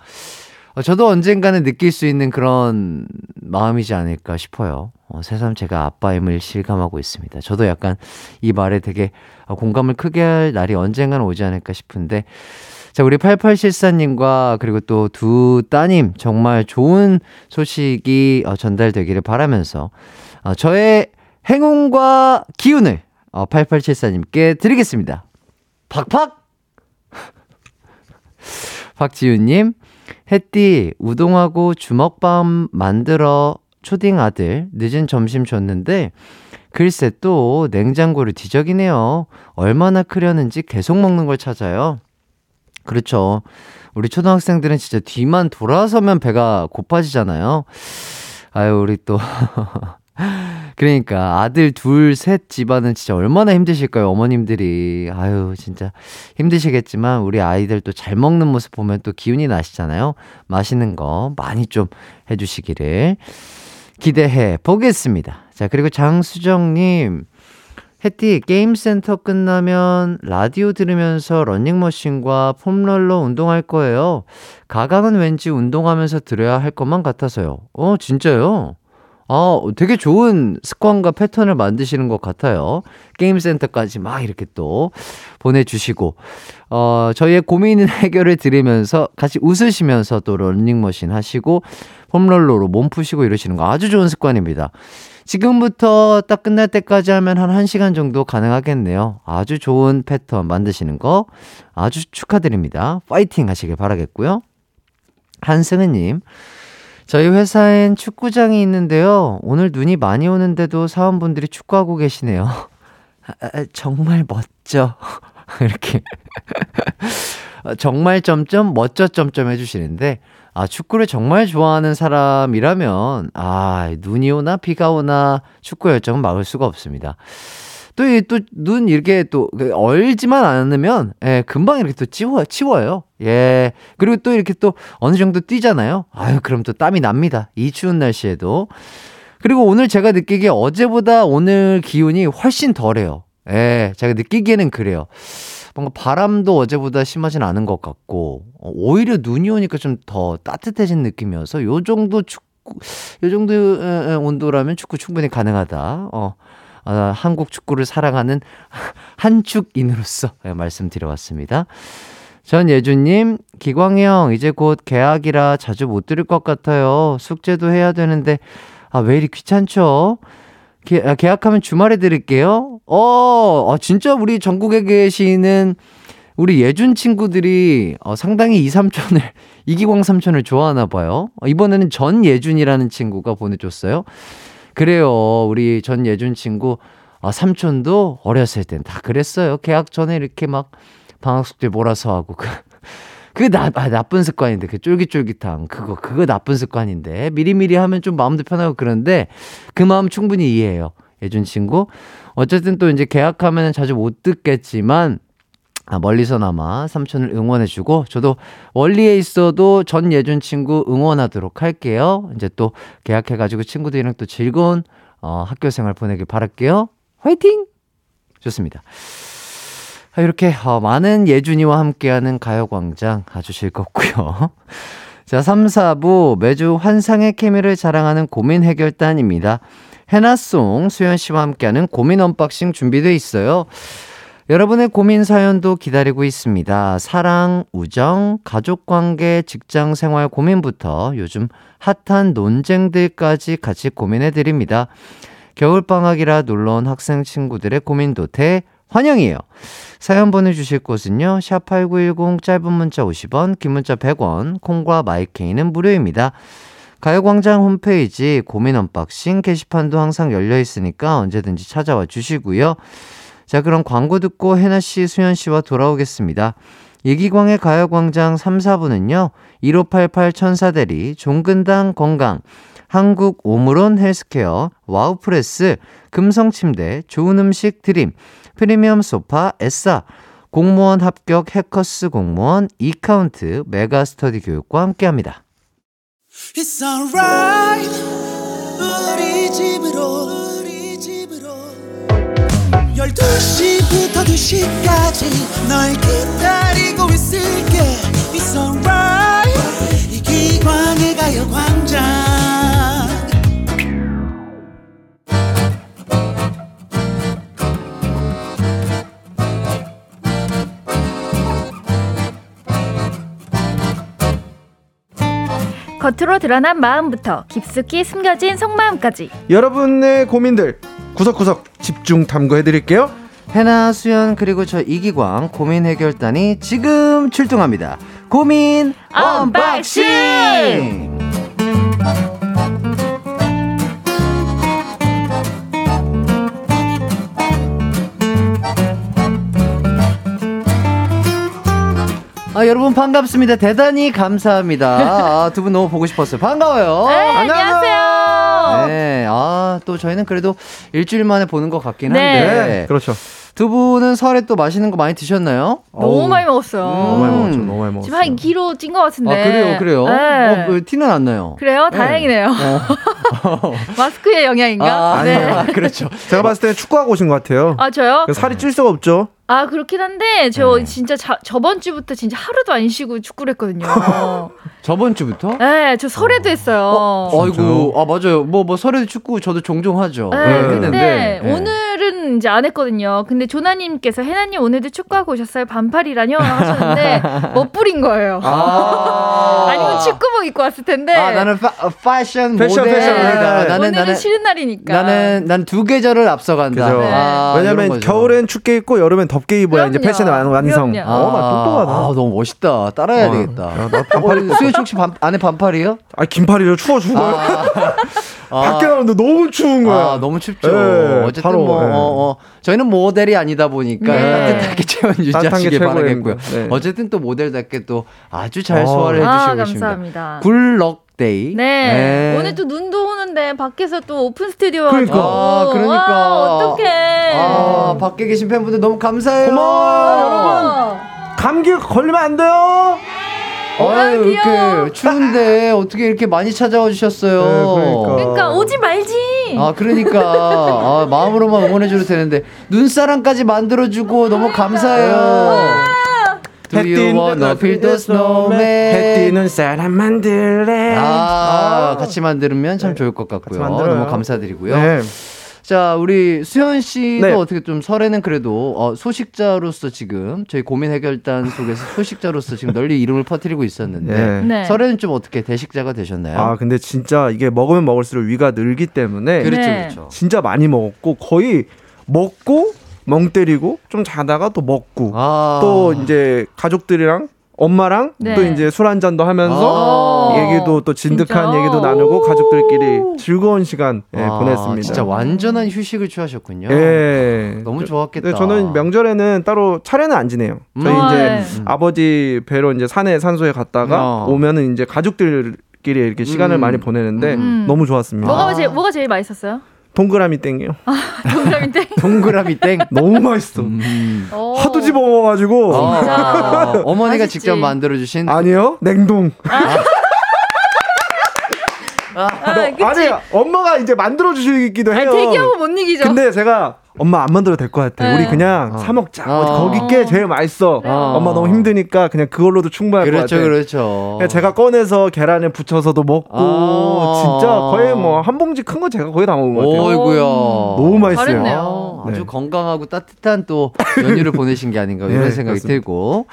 어, 저도 언젠가는 느낄 수 있는 그런 마음이지 않을까 싶어요. 어, 새삼 제가 아빠의 힘을 실감하고 있습니다. 저도 약간 이 말에 되게 어, 공감을 크게 할 날이 언젠가는 오지 않을까 싶은데 자, 우리 8874님과 그리고 또 두 따님 정말 좋은 소식이 어, 전달되기를 바라면서 어, 저의 행운과 기운을 어, 8874님께 드리겠습니다. 팍팍! 박지윤님, 햇띠, 우동하고 주먹밥 만들어 초딩 아들 늦은 점심 줬는데, 글쎄 또 냉장고를 뒤적이네요. 얼마나 크려는지 계속 먹는 걸 찾아요. 그렇죠. 우리 초등학생들은 진짜 뒤만 돌아서면 배가 고파지잖아요. 아유, 우리 또. 그러니까 아들 둘, 셋 집안은 진짜 얼마나 힘드실까요, 어머님들이. 아유, 진짜 힘드시겠지만 우리 아이들 또 잘 먹는 모습 보면 또 기운이 나시잖아요. 맛있는 거 많이 좀 해주시기를 기대해 보겠습니다. 자, 그리고 장수정님. 햇띠 게임센터 끝나면 라디오 들으면서 러닝머신과 폼롤러 운동할 거예요. 가강은 왠지 운동하면서 들어야 할 것만 같아서요. 어, 진짜요? 아, 되게 좋은 습관과 패턴을 만드시는 것 같아요. 게임센터까지 막 이렇게 또 보내주시고, 어, 저희의 고민 해결을 들으면서 같이 웃으시면서 또 러닝머신 하시고, 폼롤러로 몸 푸시고 이러시는 거 아주 좋은 습관입니다. 지금부터 딱 끝날 때까지 하면 한 1시간 정도 가능하겠네요. 아주 좋은 패턴 만드시는 거 아주 축하드립니다. 파이팅 하시길 바라겠고요. 한승은님, 저희 회사엔 축구장이 있는데요. 오늘 눈이 많이 오는데도 사원분들이 축구하고 계시네요. 아, 아, 정말 멋져. 이렇게. 정말 점점 멋져 점점 해주시는데, 아, 축구를 정말 좋아하는 사람이라면, 아, 눈이 오나 비가 오나 축구 열정은 막을 수가 없습니다. 또, 이, 또, 눈 이렇게 또, 그 얼지만 않으면, 예, 금방 이렇게 또 치워, 치워요. 예. 그리고 또 이렇게 또 어느 정도 뛰잖아요. 아유, 그럼 또 땀이 납니다. 이 추운 날씨에도. 그리고 오늘 제가 느끼기에 어제보다 오늘 기운이 훨씬 덜해요. 예, 제가 느끼기에는 그래요. 뭔가 바람도 어제보다 심하진 않은 것 같고, 어, 오히려 눈이 오니까 좀 더 따뜻해진 느낌이어서 요 정도 축구, 요 정도 온도라면 축구 충분히 가능하다. 어, 어 한국 축구를 사랑하는 한축인으로서 예, 말씀드려봤습니다. 전예주님, 기광형, 이제 곧 개학이라 자주 못 들을 것 같아요. 숙제도 해야 되는데, 아, 왜 이리 귀찮죠? 개, 아, 계약하면 주말에 드릴게요. 어, 아, 진짜 우리 전국에 계시는 우리 예준 친구들이 어, 상당히 이 삼촌을, 이기광 삼촌을 좋아하나 봐요. 어, 이번에는 전 예준이라는 친구가 보내줬어요. 그래요. 우리 전 예준 친구, 아, 삼촌도 어렸을 땐 다 그랬어요. 계약 전에 이렇게 막 방학 숙제 몰아서 하고. 그, 그 나, 아, 나쁜 습관인데, 그 쫄깃쫄깃함. 그거, 그거 나쁜 습관인데. 미리미리 하면 좀 마음도 편하고 그런데 그 마음 충분히 이해해요. 예준 친구. 어쨌든 또 이제 계약하면 자주 못 듣겠지만, 아, 멀리서나마 삼촌을 응원해주고, 저도 원리에 있어도 전 예준 친구 응원하도록 할게요. 이제 또 계약해가지고 친구들이랑 또 즐거운, 어, 학교 생활 보내길 바랄게요. 화이팅! 좋습니다. 이렇게 어, 많은 예준이와 함께하는 가요광장 아주 즐겁고요. 자, 3, 4부 매주 환상의 케미를 자랑하는 고민 해결단입니다. 해나송 수현 씨와 함께하는 고민 unboxing 준비되어 있어요. 여러분의 고민 사연도 기다리고 있습니다. 사랑, 우정, 가족 관계, 직장 생활 고민부터 요즘 핫한 논쟁들까지 같이 고민해 드립니다. 겨울방학이라 놀러온 학생 친구들의 고민도 대 환영이에요. 사연 보내주실 곳은요. 샵8910 짧은 문자 50원, 긴 문자 100원, 콩과 마이케이는 무료입니다. 가요광장 홈페이지 고민 unboxing 게시판도 항상 열려 있으니까 언제든지 찾아와 주시고요. 자, 그럼 광고 듣고 혜나 씨, 수현 씨와 돌아오겠습니다. 이기광의 가요광장 3, 4부는요, 1588 천사대리, 종근당 건강, 한국 오므론 헬스케어, 와우프레스, 금성침대, 좋은 음식 드림, 프리미엄 소파, 에싸, 공무원 합격 해커스 공무원, 이카운트, 메가 스터디 교육과 함께합니다. 집으로 12시부터 2시까지 널 기다리 겉으로 드러난 마음부터 깊숙이 숨겨진 속마음까지 여러분의 고민들 구석구석 집중 탐구해 드릴게요. 해나, 수연, 그리고 저 이기광 고민 해결단이 지금 출동합니다. 고민 unboxing! 아, 여러분 반갑습니다. 대단히 감사합니다. 아, 두 분 너무 보고 싶었어요. 반가워요. 네, 안녕하세요. 네, 아, 또 저희는 그래도 일주일 만에 보는 것 같긴 네. 한데. 그렇죠. 두 분은 설에 또 맛있는 거 많이 드셨나요? 너무 어우, 많이 먹었어요. 너무 많이 음. 먹었죠. 너무 많이 먹었어요. 지금 한 2kg 찐 것 같은데. 아, 그래요, 그래요? 네. 어, 왜 티는 안 나요? 그래요? 네. 다행이네요. 어. 마스크의 영향인가? 아, 네. 아, 그렇죠. 제가 봤을 때는 축구하고 오신 것 같아요. 아, 저요? 살이 찔 수가 없죠. 아, 그렇긴 한데, 저 네. 진짜 자, 저번 주부터 진짜 하루도 안 쉬고 축구를 했거든요. 저번 주부터? 네, 저 설에도 했어요. 아이고, 아, 맞아요. 뭐, 뭐, 설에도 축구 저도 종종 하죠. 네, 네, 근데 네. 오늘 은 이제 안 했거든요. 근데 조나님께서 해나님 오늘도 축구하고 오셨어요? 반팔이라뇨? 하셨는데 못 부린 거예요. 아. 아니면 축구복 입고 왔을 텐데. 아, 나는 파, 어, 패션, 패션, 모델. 패션, 네. 나는, 오늘은 나는, 쉬는 날이니까. 나는, 난 두 계절을 앞서간다. 그죠. 네. 아, 왜냐면. 겨울엔 춥게 입고 여름엔 덥게 입어야 이제 그럼요. 패션의 완- 완성. 그럼요. 어, 나 똑똑하다. 아, 너무 멋있다. 따라해야 어, 되겠다. 야, 나 반팔 어, 수현 씨 혹시 반, 안에 반팔이요? 아 긴팔이요. 추워 죽어요. 아, 밖에 나오는데 너무 추운 거야. 아, 너무 춥죠. 네, 어쨌든 바로, 뭐, 네. 어, 어, 저희는 모델이 아니다 보니까 네. 따뜻하게 체온 유지하시길. 바라겠고요. 네. 어쨌든 또 모델답게 또 아주 잘 어. 소화를 아, 해주시고 계십니다. 감사합니다. good luck day. 네. 오늘 또 눈도 오는데 밖에서 또 오픈 스튜디오여가지고. 그러니까. 아, 그러니까. 와, 어떡해. 아, 밖에 계신 팬분들 너무 감사해요. 고마워요, 여러분. 감기 걸리면 안 돼요. 아유, 귀여워. 이렇게 추운데 어떻게 이렇게 많이 찾아와 주셨어요. 네, 그러니까. 그러니까 오지 말지. 아, 그러니까. 아, 마음으로만 응원해줘도 되는데, 눈사람까지 만들어 주고 너무 감사해요. Do you wanna build a snowman? 해띠는 사람 만들래. 아, 같이 만들면 참 좋을 것 같고요. 너무 감사드리고요. 네. 자, 우리 수현 씨도 네. 어떻게 좀 설에는 그래도 어, 소식자로서 지금 저희 고민 해결단 속에서 소식자로서 지금 널리 이름을 퍼뜨리고 있었는데 네. 네. 설에는 좀 어떻게 대식자가 되셨나요? 아 근데 진짜 이게 먹으면 먹을수록 위가 늘기 때문에 그렇죠, 네. 그렇죠. 진짜 많이 먹었고 거의 먹고 멍 때리고 좀 자다가 또 먹고 아. 또 이제 가족들이랑 엄마랑 네. 또 이제 술 한 잔도 하면서 아. 얘기도 또 진득한 진짜? 얘기도 나누고 가족들끼리 즐거운 시간 예, 아, 보냈습니다. 진짜 완전한 휴식을 취하셨군요. 예. 너무 좋았겠다. 네, 저는 명절에는 따로 차례는 안 지내요. 저희 음. 이제 네. 아버지 뵈러 이제 산에 산소에 갔다가 어. 오면은 이제 가족들끼리 이렇게 시간을 음. 많이 보내는데 음. 너무 좋았습니다. 뭐가 제일 뭐가 제일 맛있었어요? 동그라미 땡이요. 동그라미인데. 동그라미 땡. 너무 맛있어. 음. 오. 하도 집어 먹어가지고 아, 어 머니가 맛있지. 직접 만들어주신 아니요 냉동. 아, 그치? 아니 엄마가 이제 만들어 주시기도 아니, 해요. 대기하고 못 이기죠. 근데 제가 엄마 안 만들어도 될 것 같아. 네. 우리 그냥 어. 사 먹자. 어. 거기 게 제일 맛있어. 어. 엄마 너무 힘드니까 그냥 그걸로도 충분할 그렇죠, 것 같아. 그렇죠. 그냥 제가 꺼내서 계란에 붙여서도 먹고 아. 진짜 거의 뭐 한 봉지 큰 거 제가 거의 다 먹은 것 같아요. 어이구야. 너무 맛있어요. 잘했네요. 아, 아주 네. 건강하고 따뜻한 또 연휴를 보내신 게 아닌가 이런 네, 생각이 그렇습니다. 들고.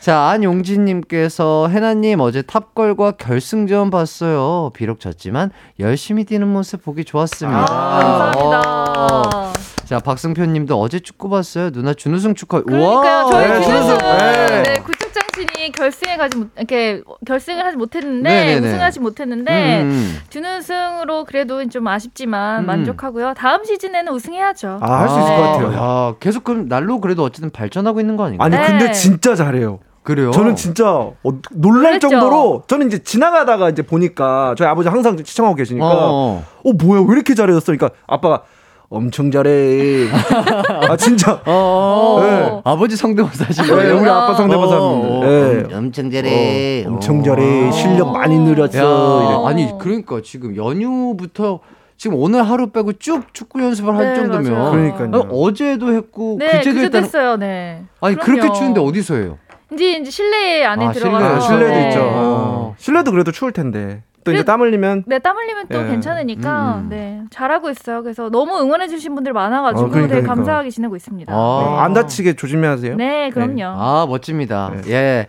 자, 안용진님께서 해나님 어제 탑걸과 결승전 봤어요. 비록 졌지만 열심히 뛰는 모습 보기 좋았습니다. 아, 감사합니다. 어. 자, 박승표님도 어제 축구 봤어요. 누나 준우승 축하. 그러니까요. 저희 네, 준우승. 네. 네, 구축장 제작진이 결승에 가지 못 이렇게 결승을 하지 못했는데 네네네. 우승하지 못했는데 음. 준우승으로 그래도 좀 아쉽지만 음. 만족하고요. 다음 시즌에는 우승해야죠. 아, 할 수 있을 것 같아요. 야, 계속 그럼 날로 그래도 어쨌든 발전하고 있는 거 아닌가요? 아니 네. 근데 진짜 잘해요. 그래요? 저는 진짜 어, 놀랄 놀랬죠? 정도로 저는 이제 지나가다가 이제 보니까 저희 아버지 항상 시청하고 계시니까 어, 어. 뭐야 왜 이렇게 잘해졌어? 그러니까 아빠가 엄청 잘해. 아 진짜. 어, 어. 네. 아버지 성대모사 하신 네? 우리 아빠 어, 성대모사입니다. 네. 엄청 잘해. 어, 엄청 잘해. 실력 많이 늘었어. 아니 그러니까 지금 연휴부터 지금 오늘 하루 빼고 쭉 축구 연습을 할 네, 정도면 맞아요. 그러니까요. 아니, 어제도 했고 네, 그제도 그제도 했다는 했어요. 네. 아니 그럼요. 그렇게 추운데 어디서 해요? 이제 이제 실내 안에 아, 들어가서 실내, 실내도 네. 있죠. 어. 어. 실내도 그래도 추울 텐데. 또 이제 땀 흘리면 네, 땀 흘리면 또 예. 괜찮으니까 음, 음. 네 잘하고 있어요. 그래서 너무 응원해 주신 분들 많아 가지고 어, 그러니까, 되게 그러니까. 감사하게 지내고 있습니다. 아. 어, 안 다치게 조심해야세요. 네, 그럼요. 아 멋집니다. 네. 예.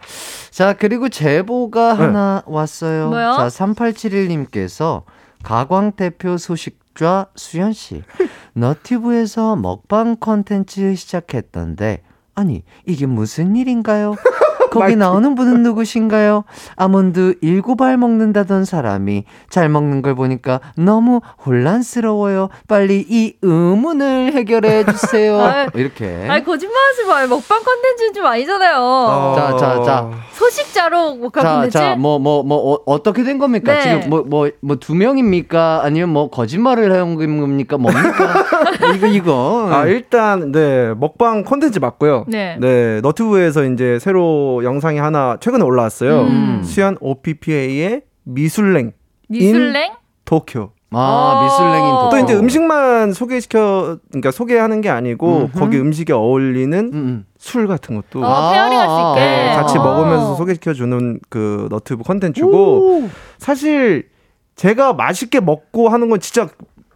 자 그리고 제보가 네. 하나 왔어요. 뭐요? 자 3871 님께서 가광 대표 소식좌 수현 씨 너튜브에서 먹방 컨텐츠 시작했던데 아니 이게 무슨 일인가요? 거기 나오는 분은 누구신가요? 아몬드 일곱 알 먹는다던 사람이 잘 먹는 걸 보니까 너무 혼란스러워요. 빨리 이 의문을 해결해 주세요. 이렇게. 아니 거짓말하지 마요. 먹방 컨텐츠는 좀 아니잖아요. 어. 자, 자, 자. 소식자로 먹방 자, 컨텐츠. 자, 뭐, 뭐, 뭐, 어, 떻게된 겁니까? 네. 지금 뭐, 뭐, 뭐, 두 명입니까? 아니면 뭐, 거짓말을 해온 겁니까? 뭡니까? 이거, 이거. 아 일단 네 먹방 콘텐츠 맞고요. 네. 너튜브에서 이제 새로 영상이 하나 최근에 올라왔어요. 음. 수현 오빠의 미술랭 미술랭? 도쿄. 아, 미술랭인 어. 도또 이제 음식만 소개시켜 그러니까 소개하는 게 아니고 음흠. 거기 음식에 어울리는 음, 음. 술 같은 것도 어, pairing할 수 있게. 네, 같이 어. 먹으면서 소개시켜 주는 그 너튜브 컨텐츠고 사실 제가 맛있게 먹고 하는 건 진짜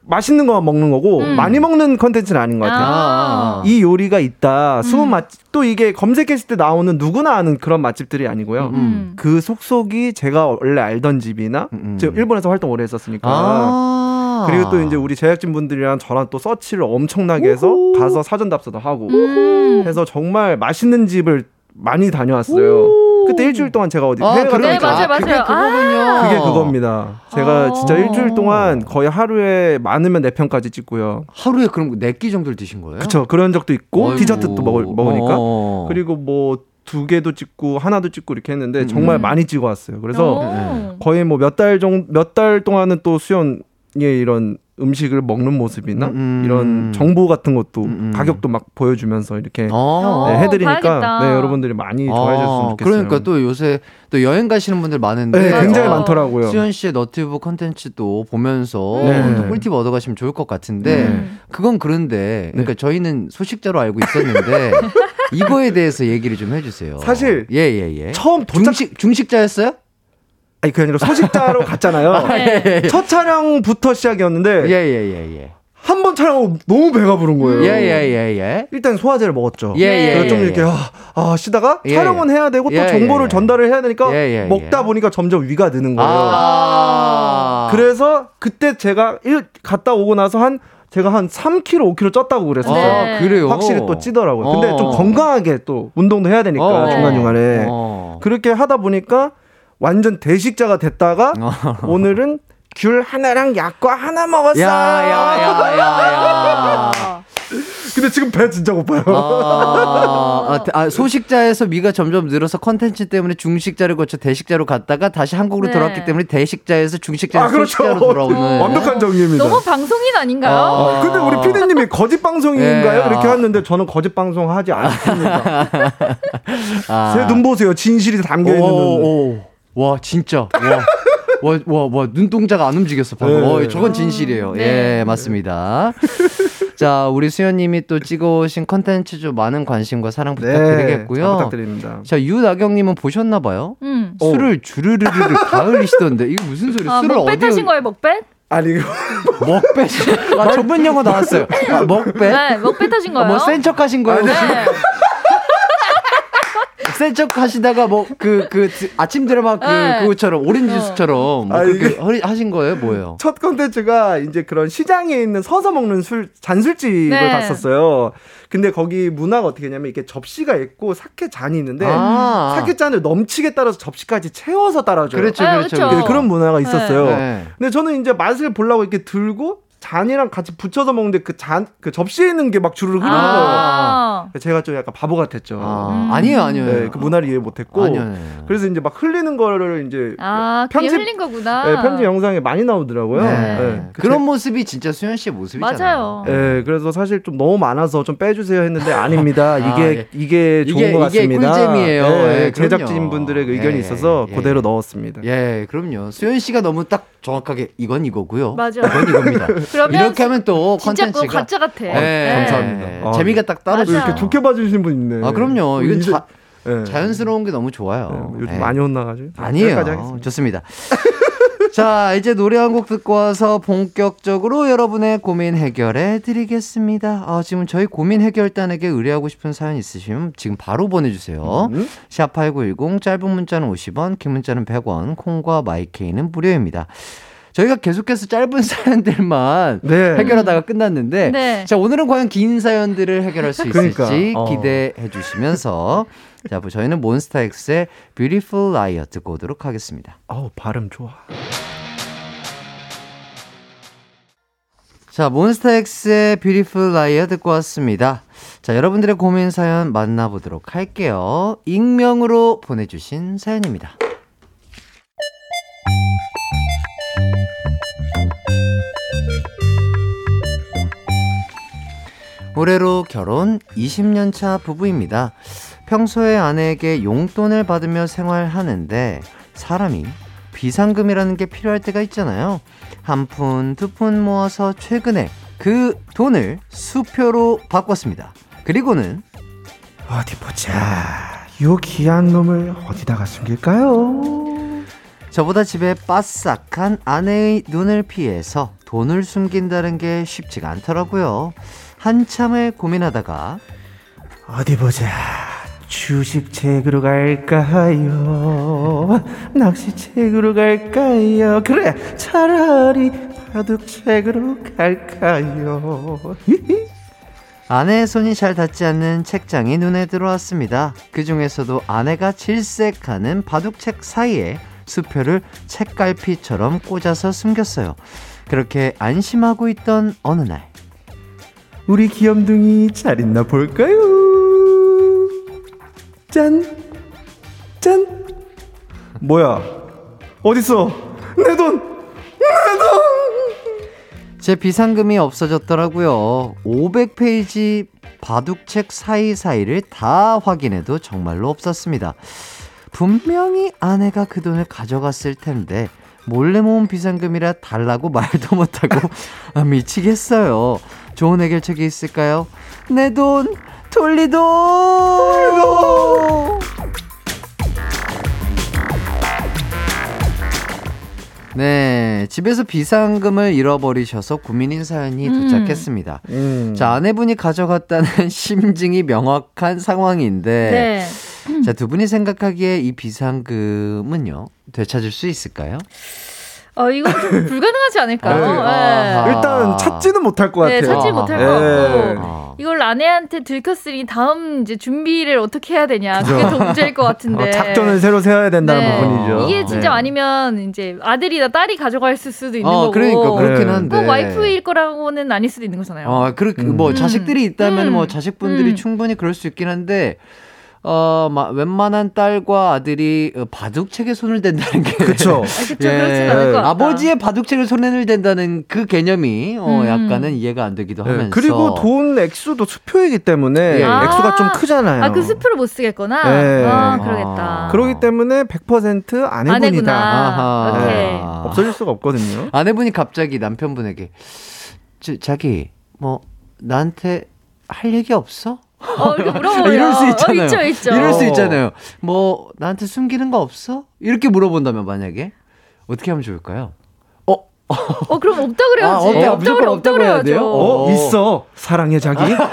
맛있는 것만 먹는 거고 음. 많이 먹는 컨텐츠는 아닌 것 같아요. 아. 이 요리가 있다. 숨은 음. 맛집 또 이게 검색했을 때 나오는 누구나 아는 그런 맛집들이 아니고요. 음. 그 속속이 제가 원래 알던 집이나 음, 음. 제가 일본에서 활동 오래 했었으니까 아. 그리고 또 이제 우리 제작진 분들이랑 저랑 또 서치를 엄청나게 해서 가서 사전 답사도 하고 음. 해서 정말 맛있는 집을 많이 다녀왔어요. 그때 일주일 동안 제가 어디 아, 해외 갔다 네, 그러니까. 맞아요, 아, 그게 맞아요. 그거군요. 그게 그겁니다. 제가 아. 진짜 일주일 동안 거의 하루에 많으면 네 편까지 찍고요. 하루에 그럼 네 끼 정도를 드신 거예요? 그쵸 그런 적도 있고 어이구. 디저트도 먹을, 먹으니까 어. 그리고 뭐 두 개도 찍고 하나도 찍고 이렇게 했는데 정말 음. 많이 찍어 왔어요. 그래서 오. 거의 뭐 몇 달 정도 몇 달 동안은 또 수연의 이런 음식을 먹는 모습이나 음. 이런 정보 같은 것도 음, 음. 가격도 막 보여주면서 이렇게 어. 네, 해드리니까. 네, 여러분들이 많이 좋아해 주셨으면 아, 좋겠어요. 그러니까 또 요새 또 여행 가시는 분들 많은데 네, 굉장히 맞아요. 많더라고요. 수현 씨의 너튜브 컨텐츠도 보면서 네. 또 꿀팁 얻어가시면 좋을 것 같은데 음. 그건 그런데 그러니까 저희는 소식자로 알고 있었는데 이거에 대해서 얘기를 좀 해주세요. 사실 예예 예. 처음 도착 중식 중식자였어요? 아니 그게 아니라 소식자로 갔잖아요. 네. 첫 촬영부터 시작이었는데 예예예 예. 한 번 촬영하고 너무 배가 부른 거예요. 예 예 예 예. 일단 소화제를 먹었죠. 예, 예, 그래서 좀 예, 이렇게 예. 아, 아 쉬다가 예, 촬영은 해야 되고 또 예, 정보를 예, 예. 전달을 해야 되니까 예, 예, 먹다 예. 보니까 점점 위가 느는 거예요. 아. 그래서 그때 제가 일 갔다 오고 나서 한 제가 한 3kg, 5kg 쪘다고 그랬었어요. 네. 아, 그래요. 확실히 또 찌더라고요. 근데 어. 좀 건강하게 또 운동도 해야 되니까 어. 중간중간에 어. 그렇게 하다 보니까 완전 대식자가 됐다가 어. 오늘은 귤 하나랑 약과 하나 먹었어요. 야야야야 야. 근데 지금 배 진짜 고파요. 아, 아, 아, 소식자에서 미가 점점 늘어서 컨텐츠 때문에 중식자를 거쳐 대식자로 갔다가 다시 한국으로 네. 돌아왔기 때문에 대식자에서 중식자로 아, 그렇죠. 소식자로 돌아오는. 완벽한 정리입니다. 너무 방송인 아닌가요? 아, 근데 우리 피디님이 거짓 방송인가요? 예, 이렇게 아. 했는데 저는 거짓 방송 하지 않습니다. 아. 제눈 보세요. 진실이 담겨 있는 눈. 와 진짜 와. 와, 와, 와, 눈동자가 안 움직였어, 방금. 네. 어, 저건 진실이에요. 네. 예, 맞습니다. 자, 우리 수현님이 또 찍어오신 컨텐츠 좀 많은 관심과 사랑 네, 부탁드리겠고요. 잘 부탁드립니다. 자, 유나경님은 보셨나봐요. 음. 어. 술을 주르르르 가글하시던데, 이거 무슨 소리? 아, 술을 먹뱉 하신 거예요, 먹뱉? 아니 이거 먹뱉. 아, 전문 용어 나왔어요. 아, 먹뱉? 네, 먹뱉 하신 아, 거예요. 뭐센 척 하신 거예요? 네. 센 척 하시다가 뭐 그 그 아침 드라마 그 네. 그거처럼 오렌지 주스처럼 뭐 아, 그렇게 허리- 하신 거예요? 뭐예요? 첫 컨텐츠가 이제 그런 시장에 있는 서서 먹는 술 잔술집을 네. 갔었어요. 근데 거기 문화가 어떻게 했냐면 이렇게 접시가 있고 사케 잔이 있는데 아. 사케 잔을 넘치게 따라서 접시까지 채워서 따라줘요. 그렇죠, 아, 그렇죠. 그렇죠. 네, 그런 문화가 있었어요. 네. 근데 저는 이제 맛을 보려고 이렇게 들고 잔이랑 같이 붙여서 먹는데 그 잔 그 접시에 있는 게 막 주르륵 흐르는 거예요. 아. 제가 좀 약간 바보 같았죠. 아, 음. 아니에요, 아니에요. 네, 그 문화를 이해 못했고 아니요, 아니요. 그래서 이제 막 흘리는 거를 이제 아, 편집- 흘린 거구나. 네, 편집 영상에 많이 나오더라고요. 네. 네, 그 그런 모습이 진짜 수현 씨의 모습이잖아요. 맞아요. 예, 그래서 사실 좀 너무 많아서 좀 빼주세요 했는데 아닙니다. 이게 아, 예. 이게 좋은 이게- 것 이게 같습니다. 꿀잼이에요. 예, 예. 제작진 분들의 의견이 예, 있어서 예. 그대로 넣었습니다. 예, 그럼요. 수현 씨가 너무 딱 정확하게 이건 이거고요. 맞아. 이건 이겁니다. 그러면 이렇게 하면 또 진짜 그거 컨텐츠가 가짜 같아. 예, 네. 감사합니다. 아, 재미가 딱 떨어지죠. 맞아요. 이렇게 좋게 봐주시는 분 있네. 아, 그럼요. 이건 이제- 자, 예. 자연스러운 게 너무 좋아요. 예, 요즘 예. 많이 혼나가지고 아니에요. 하겠습니다. 좋습니다. 자, 이제 노래 한 곡 듣고 와서 본격적으로 여러분의 고민 해결해 드리겠습니다. 아, 지금 저희 고민 해결단에게 의뢰하고 싶은 사연 있으시면 지금 바로 보내주세요. 음? 샵8910 짧은 문자는 50원, 긴 문자는 100원, 콩과 마이케이는 무료입니다. 저희가 계속해서 짧은 사연들만 네. 해결하다가 끝났는데 네. 자 오늘은 과연 긴 사연들을 해결할 수 있을지 그러니까, 어. 기대해 주시면서 자 저희는 몬스타엑스의 Beautiful Liar 듣고 오도록 하겠습니다. 아우 발음 좋아. 자 몬스타엑스의 Beautiful Liar 듣고 왔습니다. 자 여러분들의 고민 사연 만나보도록 할게요. 익명으로 보내주신 사연입니다. 올해로 결혼 20년 차 부부입니다. 평소에 아내에게 용돈을 받으며 생활하는데 사람이 비상금이라는 게 필요할 때가 있잖아요. 한 푼, 두 푼 모아서 최근에 그 돈을 수표로 바꿨습니다. 그리고는 어디 보자. 요 귀한 놈을 어디다가 숨길까요? 저보다 집에 빠싹한 아내의 눈을 피해서 돈을 숨긴다는 게 쉽지가 않더라고요. 한참을 고민하다가 어디 보자. 주식책으로 갈까요? 낚시책으로 갈까요? 그래, 차라리 바둑책으로 갈까요? 아내의 손이 잘 닿지 않는 책장이 눈에 들어왔습니다. 그 중에서도 아내가 질색하는 바둑책 사이에 수표를 책갈피처럼 꽂아서 숨겼어요. 그렇게 안심하고 있던 어느 날 우리 귀염둥이 잘 있나 볼까요? 짠, 짠. 뭐야? 어딨어? 내 돈! 내 돈! 제 비상금이 없어졌더라고요. 500페이지 바둑책 사이사이를 다 확인해도 정말로 없었습니다. 분명히 아내가 그 돈을 가져갔을 텐데 몰래 모은 비상금이라 달라고 말도 못하고 아, 미치겠어요. 좋은 해결책이 있을까요? 내돈 돌리도! 네, 집에서 비상금을 잃어버리셔서 고민인 사연이 음. 도착했습니다. 음. 자, 아내분이 가져갔다는 심증이 명확한 상황인데, 네. 자, 두 분이 생각하기에 이 비상금은요, 되찾을 수 있을까요? 어, 이건 좀 불가능하지 않을까요? 네. 네. 아하. 일단 찾지는 못할 것 네, 같아요. 찾지 못할 예. 것 같고. 아. 이걸 아내한테 들켰으니 다음 이제 준비를 어떻게 해야 되냐. 그게 더 문제일 것 같은데. 어, 작전을 새로 세워야 된다는 네. 부분이죠. 이게 진짜 네. 아니면 이제 아들이나 딸이 가져갈 수도 있는 어, 거고. 그러니까 그렇긴 네. 한데. 꼭 와이프일 거라고는 아닐 수도 있는 거잖아요. 어, 그, 음. 뭐, 음. 자식들이 있다면 음. 뭐, 자식분들이 음. 충분히 그럴 수 있긴 한데, 어, 막, 웬만한 딸과 아들이 어, 바둑책에 손을 댄다는 게. 그쵸. 아, 것 같다. 아버지의 바둑책에 손을 댄다는 그 개념이, 어, 음. 약간은 이해가 안 되기도 네, 하면서. 그리고 돈 액수도 수표이기 때문에 예. 액수가 좀 아. 크잖아요. 아, 그 수표를 못 쓰겠구나. 네. 아, 그러겠다. 아. 그렇기 때문에 100% 아내분이다. 없어질 수가 없거든요. 아내분이 갑자기 남편분에게, 저, 자기, 뭐, 나한테 할 얘기 없어? 어, 이렇게 물어보면. 이럴 수 있잖아요. 어, 있죠, 있죠. 이럴 수 어. 있잖아요. 뭐 나한테 숨기는 거 없어? 이렇게 물어본다면 만약에 어떻게 하면 좋을까요? 어, 그럼 없다 그래야지. 아, 없다, 없다 무조건 그래, 없다 해야 돼요? 어, 어. 있어. 사랑해, 자기. 아,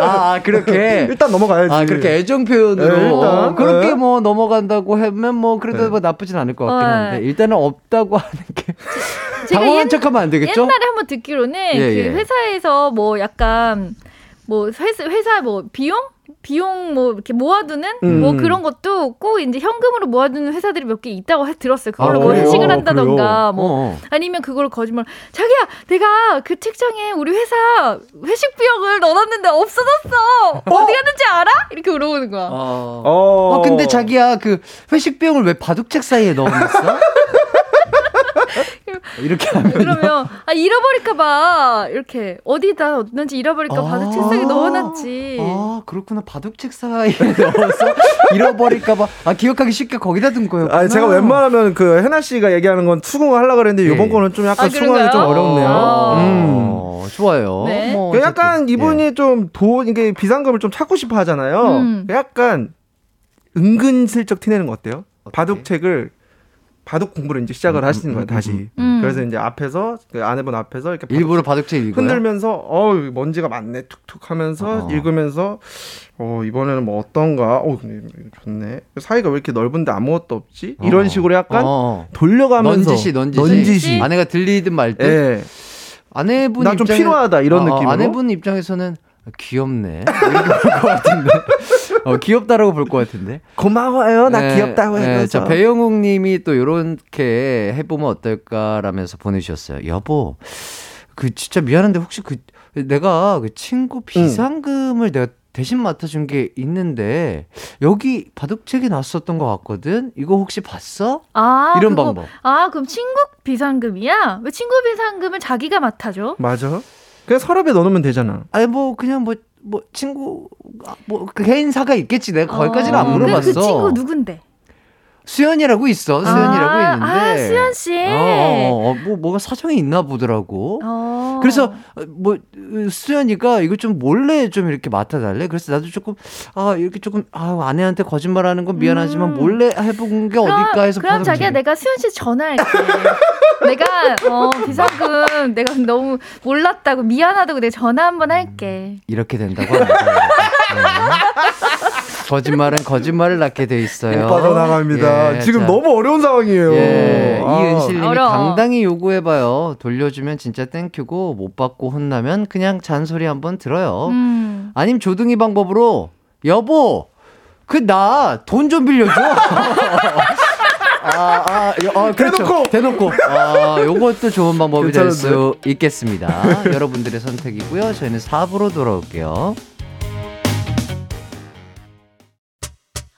아, 아, 그렇게. 일단 넘어가야지. 아, 그렇게 애정 표현으로. 네, 일단, 어, 그렇게 네. 뭐 넘어간다고 하면 뭐 그래도 네. 뭐 나쁘진 않을 것 같긴 네. 한데. 일단은 없다고 하는 게. 제가 당황한 옛- 척 하면 안 되겠죠? 옛날에 한번 듣기로는 예, 예. 그 회사에서 뭐 약간 뭐 회사, 회사 뭐 비용 비용 뭐 이렇게 모아두는 음. 뭐 그런 것도 꼭 이제 현금으로 모아두는 회사들이 몇 개 있다고 해- 들었어요. 그걸로 아, 뭐? 회식을 한다던가 그래요? 뭐 어, 어. 아니면 그걸 거짓말 자기야 내가 그 책장에 우리 회사 회식 비용을 넣어놨는데 없어졌어 어 디 갔는지 알아? 이렇게 물어보는 거야. 어. 어. 어, 근데 자기야, 그 회식 비용을 왜 바둑책 사이에 넣어놨어? 이렇게 하면. 그러면 아 잃어버릴까 봐 이렇게 어디다 어딘지 잃어버릴까 봐 아. 책상에 넣어놨지. 아, 그렇구나. 바둑책 사이에 넣어서 잃어버릴까 봐. 아, 기억하기 쉽게 거기다 둔 거였구나. 아, 제가 웬만하면 그 해나 씨가 얘기하는 건 수긍을 하려고 그랬는데 예. 이번 거는 좀 약간 아, 수긍하기 좀? 어렵네요. 아. 음. 어, 좋아요. 네. 뭐그 약간 이분이 예. 좀돈 이게 비상금을 좀 찾고 싶어 하잖아요. 음. 약간 은근슬쩍 티내는 거 어때요? 어떻게? 바둑책을 바둑 공부를 이제 시작을 음, 하시는 음, 거예요 음, 다시. 음. 그래서 이제 앞에서 그 아내분 앞에서 이렇게 바둑 일부러 바둑책 읽어요? 흔들면서 어우 먼지가 많네 툭툭 하면서 어. 읽으면서 어 이번에는 뭐 어떤가 어 좋네 사이가 왜 이렇게 넓은데 아무것도 없지 이런 어. 식으로 약간 어. 돌려가면서 넌지시, 넌지시. 넌지시. 아내가 들리든 말든. 예. 아내분 나좀 입장에- 필요하다 이런 어, 느낌으로 아내분 입장에서는 귀엽네. 볼것 같은데. 어, 귀엽다라고 볼 것 같은데. 고마워요 나 네, 귀엽다고 네, 해서 자, 배영욱 님이 또 요렇게 해보면 어떨까라면서 보내주셨어요. 여보, 그 진짜 미안한데 혹시 그 내가 그 친구 비상금을 내가 대신 맡아준 게 있는데 여기 바둑책에 났었던 것 같거든. 이거 혹시 봤어? 아, 이런 그거- 방법. 아, 그럼 친구 비상금이야? 왜 친구 비상금을 자기가 맡아줘? 맞아 그냥 서랍에 넣어놓으면 되잖아 아니 뭐 그냥 뭐 뭐 친구 뭐 개인사가 있겠지. 내가 거기까지는 안 어, 물어봤어. 그, 그 친구 누군데? 수연이라고 있어. 수연이라고 아, 있는데. 아, 수연 씨. 어, 어, 어, 뭐 뭐가 사정이 있나 보더라고. 어. 그래서 어, 뭐 으, 수연이가 이거 좀 몰래 좀 이렇게 맡아 달래. 그래서 나도 조금 아 이렇게 조금 아 아내한테 거짓말하는 건 미안하지만 음. 몰래 해본 게 그럼, 어딜까 해서 그럼. 자기야 내가 수현 씨 전화할게. 내가 어 비상금 내가 너무 몰랐다고 미안하다고 내가 전화 한번 할게. 이렇게 된다고 합니다. 네. 거짓말은 거짓말을 낳게 돼 있어요. 못 빠져나갑니다 예, 지금 자. 너무 어려운 상황이에요 예, 아. 이은실님이 어려워. 당당히 요구해봐요. 돌려주면 진짜 땡큐고 못 받고 혼나면 그냥 잔소리 한번 들어요. 음. 아님 조등이 방법으로 여보 그 나 돈 좀 빌려줘. 아, 아, 여- 아, 그렇죠. 대놓고. 대놓고. 아, 요것도 좋은 방법이 될 수? 있겠습니다. 여러분들의 선택이고요. 저희는 4부로 돌아올게요.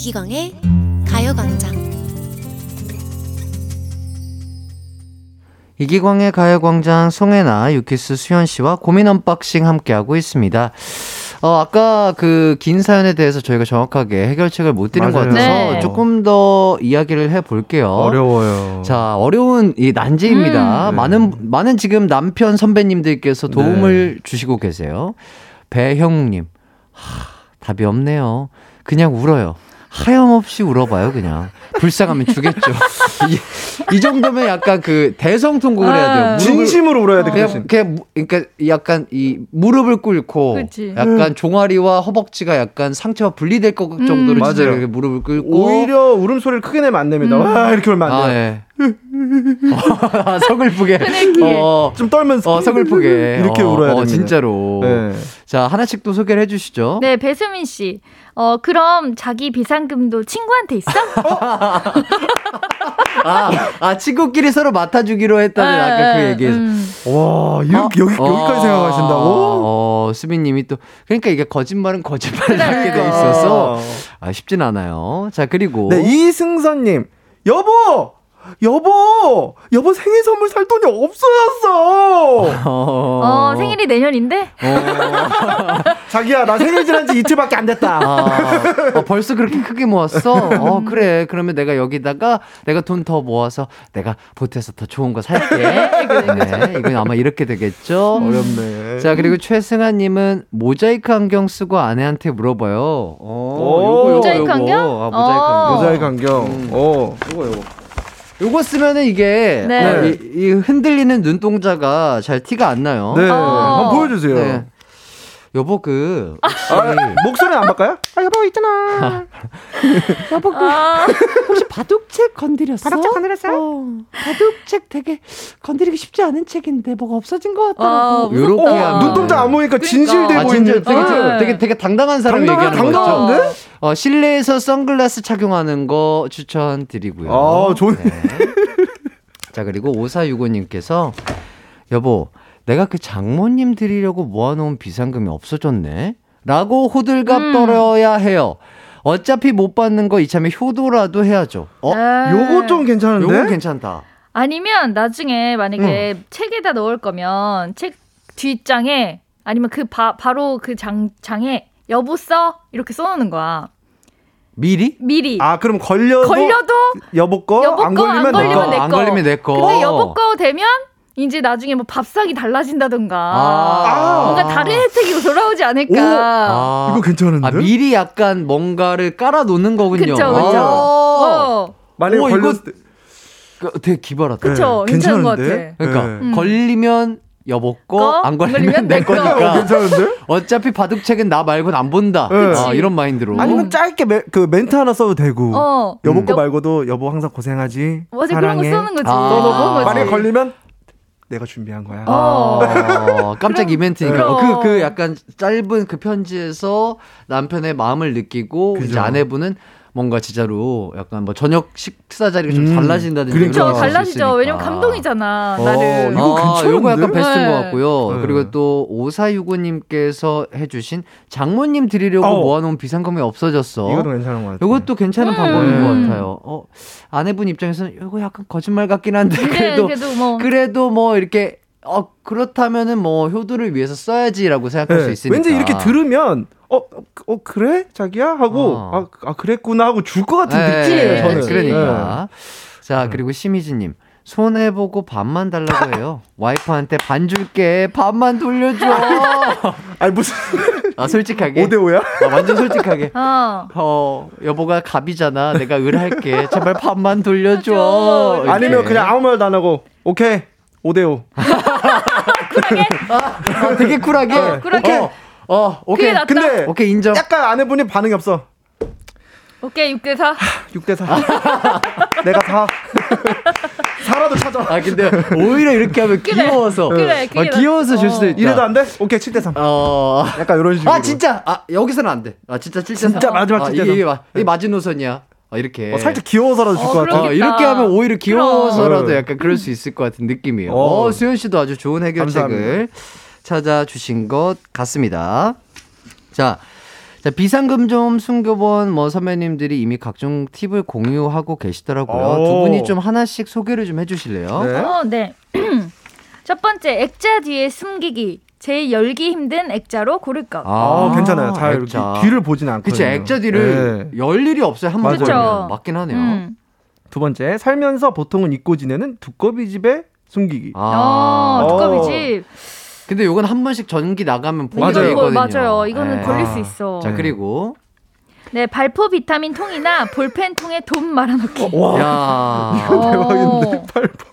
이기광의 가요광장 이기광의 가요광장 송혜나 유키스 수현 씨와 고민 unboxing 함께하고 있습니다. 어, 아까 그 긴 사연에 대해서 저희가 정확하게 해결책을 못 드린 것 맞아요. 같아서 네. 조금 더 이야기를 해볼게요. 어려워요 자, 어려운 이 난제입니다. 음. 많은, 많은 지금 남편 선배님들께서 도움을 주시고 계세요. 배형욱님, 하, 답이 없네요. 그냥 울어요. 하염없이 울어봐요, 그냥. 불쌍하면 주겠죠. 이, 이 정도면 약간 그 대성통곡을 해야 돼요. 아. 무릎을- 진심으로 울어야 돼, 그 그냥. 그냥, 무- 그러니까 약간 이 무릎을 꿇고 그치. 약간 종아리와 허벅지가 약간 상처가 분리될 것 정도로 음. 진짜 맞아요. 이렇게 무릎을 꿇고 오히려 울음소리를 크게 내면 안 됩니다. 음. 와, 이렇게 울면 안 아, 돼요. 예. 아, 서글프게. 흐느끼게. 어, 좀 떨면서. 어, 서글프게. 이렇게 어, 울어야 어, 됩니다. 진짜로. 네. 자, 하나씩 또 소개를 해주시죠. 네, 배수민 씨. 어, 그럼 자기 비상금도 친구한테 있어? 아, 아, 친구끼리 서로 맡아주기로 했다는 네, 아까 그 얘기에서. 음. 와, 이렇게, 여기, 여기까지 생각하신다고? 어, 수빈님이 또, 그러니까 이게 거짓말은 거짓말을 하게 돼 있어서, 아, 쉽진 않아요. 자, 그리고. 네, 이승선님. 여보! 여보, 여보 생일 선물 살 돈이 없어졌어. 어, 생일이 내년인데? 자기야, 나 생일 지난 지 이틀밖에 안 됐다. 아, 어, 벌써 그렇게 크게 모았어? 어, 그래. 그러면 내가 여기다가 내가 돈 더 모아서 내가 보태서 더 좋은 거 살게. 네, 이건 아마 이렇게 되겠죠? 어렵네. 자, 그리고 최승아님은 모자이크 안경 쓰고 아내한테 물어봐요. 어, 오, 요거, 요거, 모자이크 요거. 안경? 아, 모자이크 어. 안경. 모자이크 안경. 음. 어. 요거, 요거. 요거 쓰면은 이게 네. 어, 이, 이 흔들리는 눈동자가 잘 티가 안 나요. 네. 어. 한번 보여주세요. 네. 여보 그 혹시 아, 목소리 안 바꿔요? 아, 여보 있잖아. 여보 그 아, 혹시 바둑책 건드렸어? 바둑책 건드렸어요? 어, 바둑책 되게 건드리기 쉽지 않은 책인데 뭐가 없어진 것 아, 같더라고. 요렇게 어, 눈동자 안 보니까 진실돼 아, 보이는. 진짜 되게, 네. 되게 되게 당당한 사람이 당당한- 얘기하는 거죠. 당당한데? 어, 실내에서 선글라스 착용하는 거 추천드리고요. 아, 좋네. 자, 그리고 5465님께서 여보, 내가 그 장모님 드리려고 모아놓은 비상금이 없어졌네? 라고 호들갑 음. 떨어야 해요. 어차피 못 받는 거 이참에 효도라도 해야죠. 어? 네. 요거 좀 괜찮은데? 요건 괜찮다. 아니면 나중에 만약에 책에다 넣을 거면 책 뒷장에 아니면 그 바, 바로 그 장, 장에 여보 써 이렇게 써놓는 거야. 미리? 미리 아, 그럼 걸려도 걸려도 여보 거, 여보 안 거, 걸리면 안내 걸리면 거. 내안 거. 걸리면 내 거. 근데 여보 거 되면 이제 나중에 뭐 밥상이 달라진다던가 아. 뭔가 다른 혜택이 돌아오지 않을까. 아, 이거 괜찮은데? 아, 미리 약간 뭔가를 깔아 놓는 거군요. 그쵸 그쵸. 아. 어. 만약에 오, 걸렸을 이거- 때 그, 되게 기발하다. 그쵸 네, 괜찮은 것 같아. 괜찮은데? 그러니까 네. 음. 걸리면 여보 거, 거, 안 걸리면 내 거. 거니까. 괜찮은데? 어차피 바둑책은 나 말고는 안 본다. 네. 아, 그치. 이런 마인드로. 아니면 짧게 매, 그 멘트 하나 써도 되고. 어. 여보 거 여- 말고도 여보 항상 고생하지. 맞아 그런 거 사랑해. 쓰는 거지. 아. 만약에 걸리면 내가 준비한 거야. 어. 어, 깜짝 그럼- 이벤트니까. 어, 그럼. 그, 그 약간 짧은 그 편지에서 남편의 마음을 느끼고 그죠. 이제 아내분은 뭔가 진짜로 약간 뭐 저녁 식사 자리가 좀 음, 달라진다든지. 거 할수 달라지죠. 있으니까. 왜냐면 감동이잖아. 어, 나를. 이거 아, 괜찮은데? 요거 약간 베스트인 네. 것 같고요. 네. 그리고 또 5465님께서 해주신 장모님 드리려고 어. 모아놓은 비상금이 없어졌어. 이것도 괜찮은 것 같아. 이것도 괜찮은 음. 방법인 것 같아요. 어, 아내분 입장에서는 이거 약간 거짓말 같긴 한데 그래도 그래도 뭐 그래도 뭐 이렇게 어 그렇다면은 뭐 효도를 위해서 써야지라고 생각할 네. 수 있으니까. 왠지 이렇게 들으면 어, 어 그래 자기야 하고 어. 아, 아 그랬구나 하고 줄 것 같은 네, 느낌이에요 저는. 그치. 그러니까. 자 그리고 심희진님. 손해 보고 반만 달라고 해요. 와이프한테 반 줄게. 반만 돌려줘. 네. 아니 무슨 아, 솔직하게. 5대 5야? 아, 완전 솔직하게. 어. 어, 여보가 갑이잖아. 내가 을 할게. 제발 반만 돌려줘. 아니면 그냥 아무 말도 안 하고 오케이 5대 5. 아, 되게 쿨하게. 어, 쿨하게. 어, 어, 오케이. 그게 낫다. 근데 오케이, 인정. 약간 아내분이 반응이 없어. 오케이 6대 4. 6대 4. 내가 4. 4라도 찾아. 아, 근데 오히려 이렇게 하면 그래. 귀여워서. 그래, 그게 아, 귀여워서 줄 수도 어. 있다. 이래도 안 돼? 오케이 7대 3. 어. 약간 이런 식으로. 아, 진짜. 아, 여기서는 안 돼. 아, 진짜 7대 3. 진짜 마지막 아, 7대 이게, 3. 이게, 마- 이게 마지노선이야. 어, 이렇게. 어, 살짝 귀여워서라도 줄 어, 것 같아. 어, 이렇게. 하면 오히려 귀여워서라도 그럼. 약간 그럴 수 있을 것 같은 느낌이에요. 어. 어, 수현 씨도 아주 좋은 해결책을 감사합니다. 찾아주신 것 같습니다. 자, 자, 비상금 좀 숨겨본 뭐 선배님들이 이미 각종 팁을 공유하고 계시더라고요. 오. 두 분이 좀 하나씩 소개를 좀 해주실래요? 네. 어, 네. 첫 번째 액자 뒤에 숨기기. 제일 열기 힘든 액자로 고를 것. 아, 괜찮아요. 잘 액자. 뒤를 보진 않거든요. 그치, 액자 뒤를 네. 열 일이 없어요. 한 번. 보면. 맞긴 하네요. 음. 두 번째, 살면서 보통은 잊고 지내는 두꺼비 집에 숨기기. 아. 어, 어. 두꺼비 집. 근데 요건 한 번씩 전기 나가면 맞아요. 되거든요. 맞아요. 이거는 네. 걸릴 아. 수 있어. 자, 그리고 네, 발포 비타민 통이나 볼펜 통에 돈 말아놓기. 와. 야. 대박인데.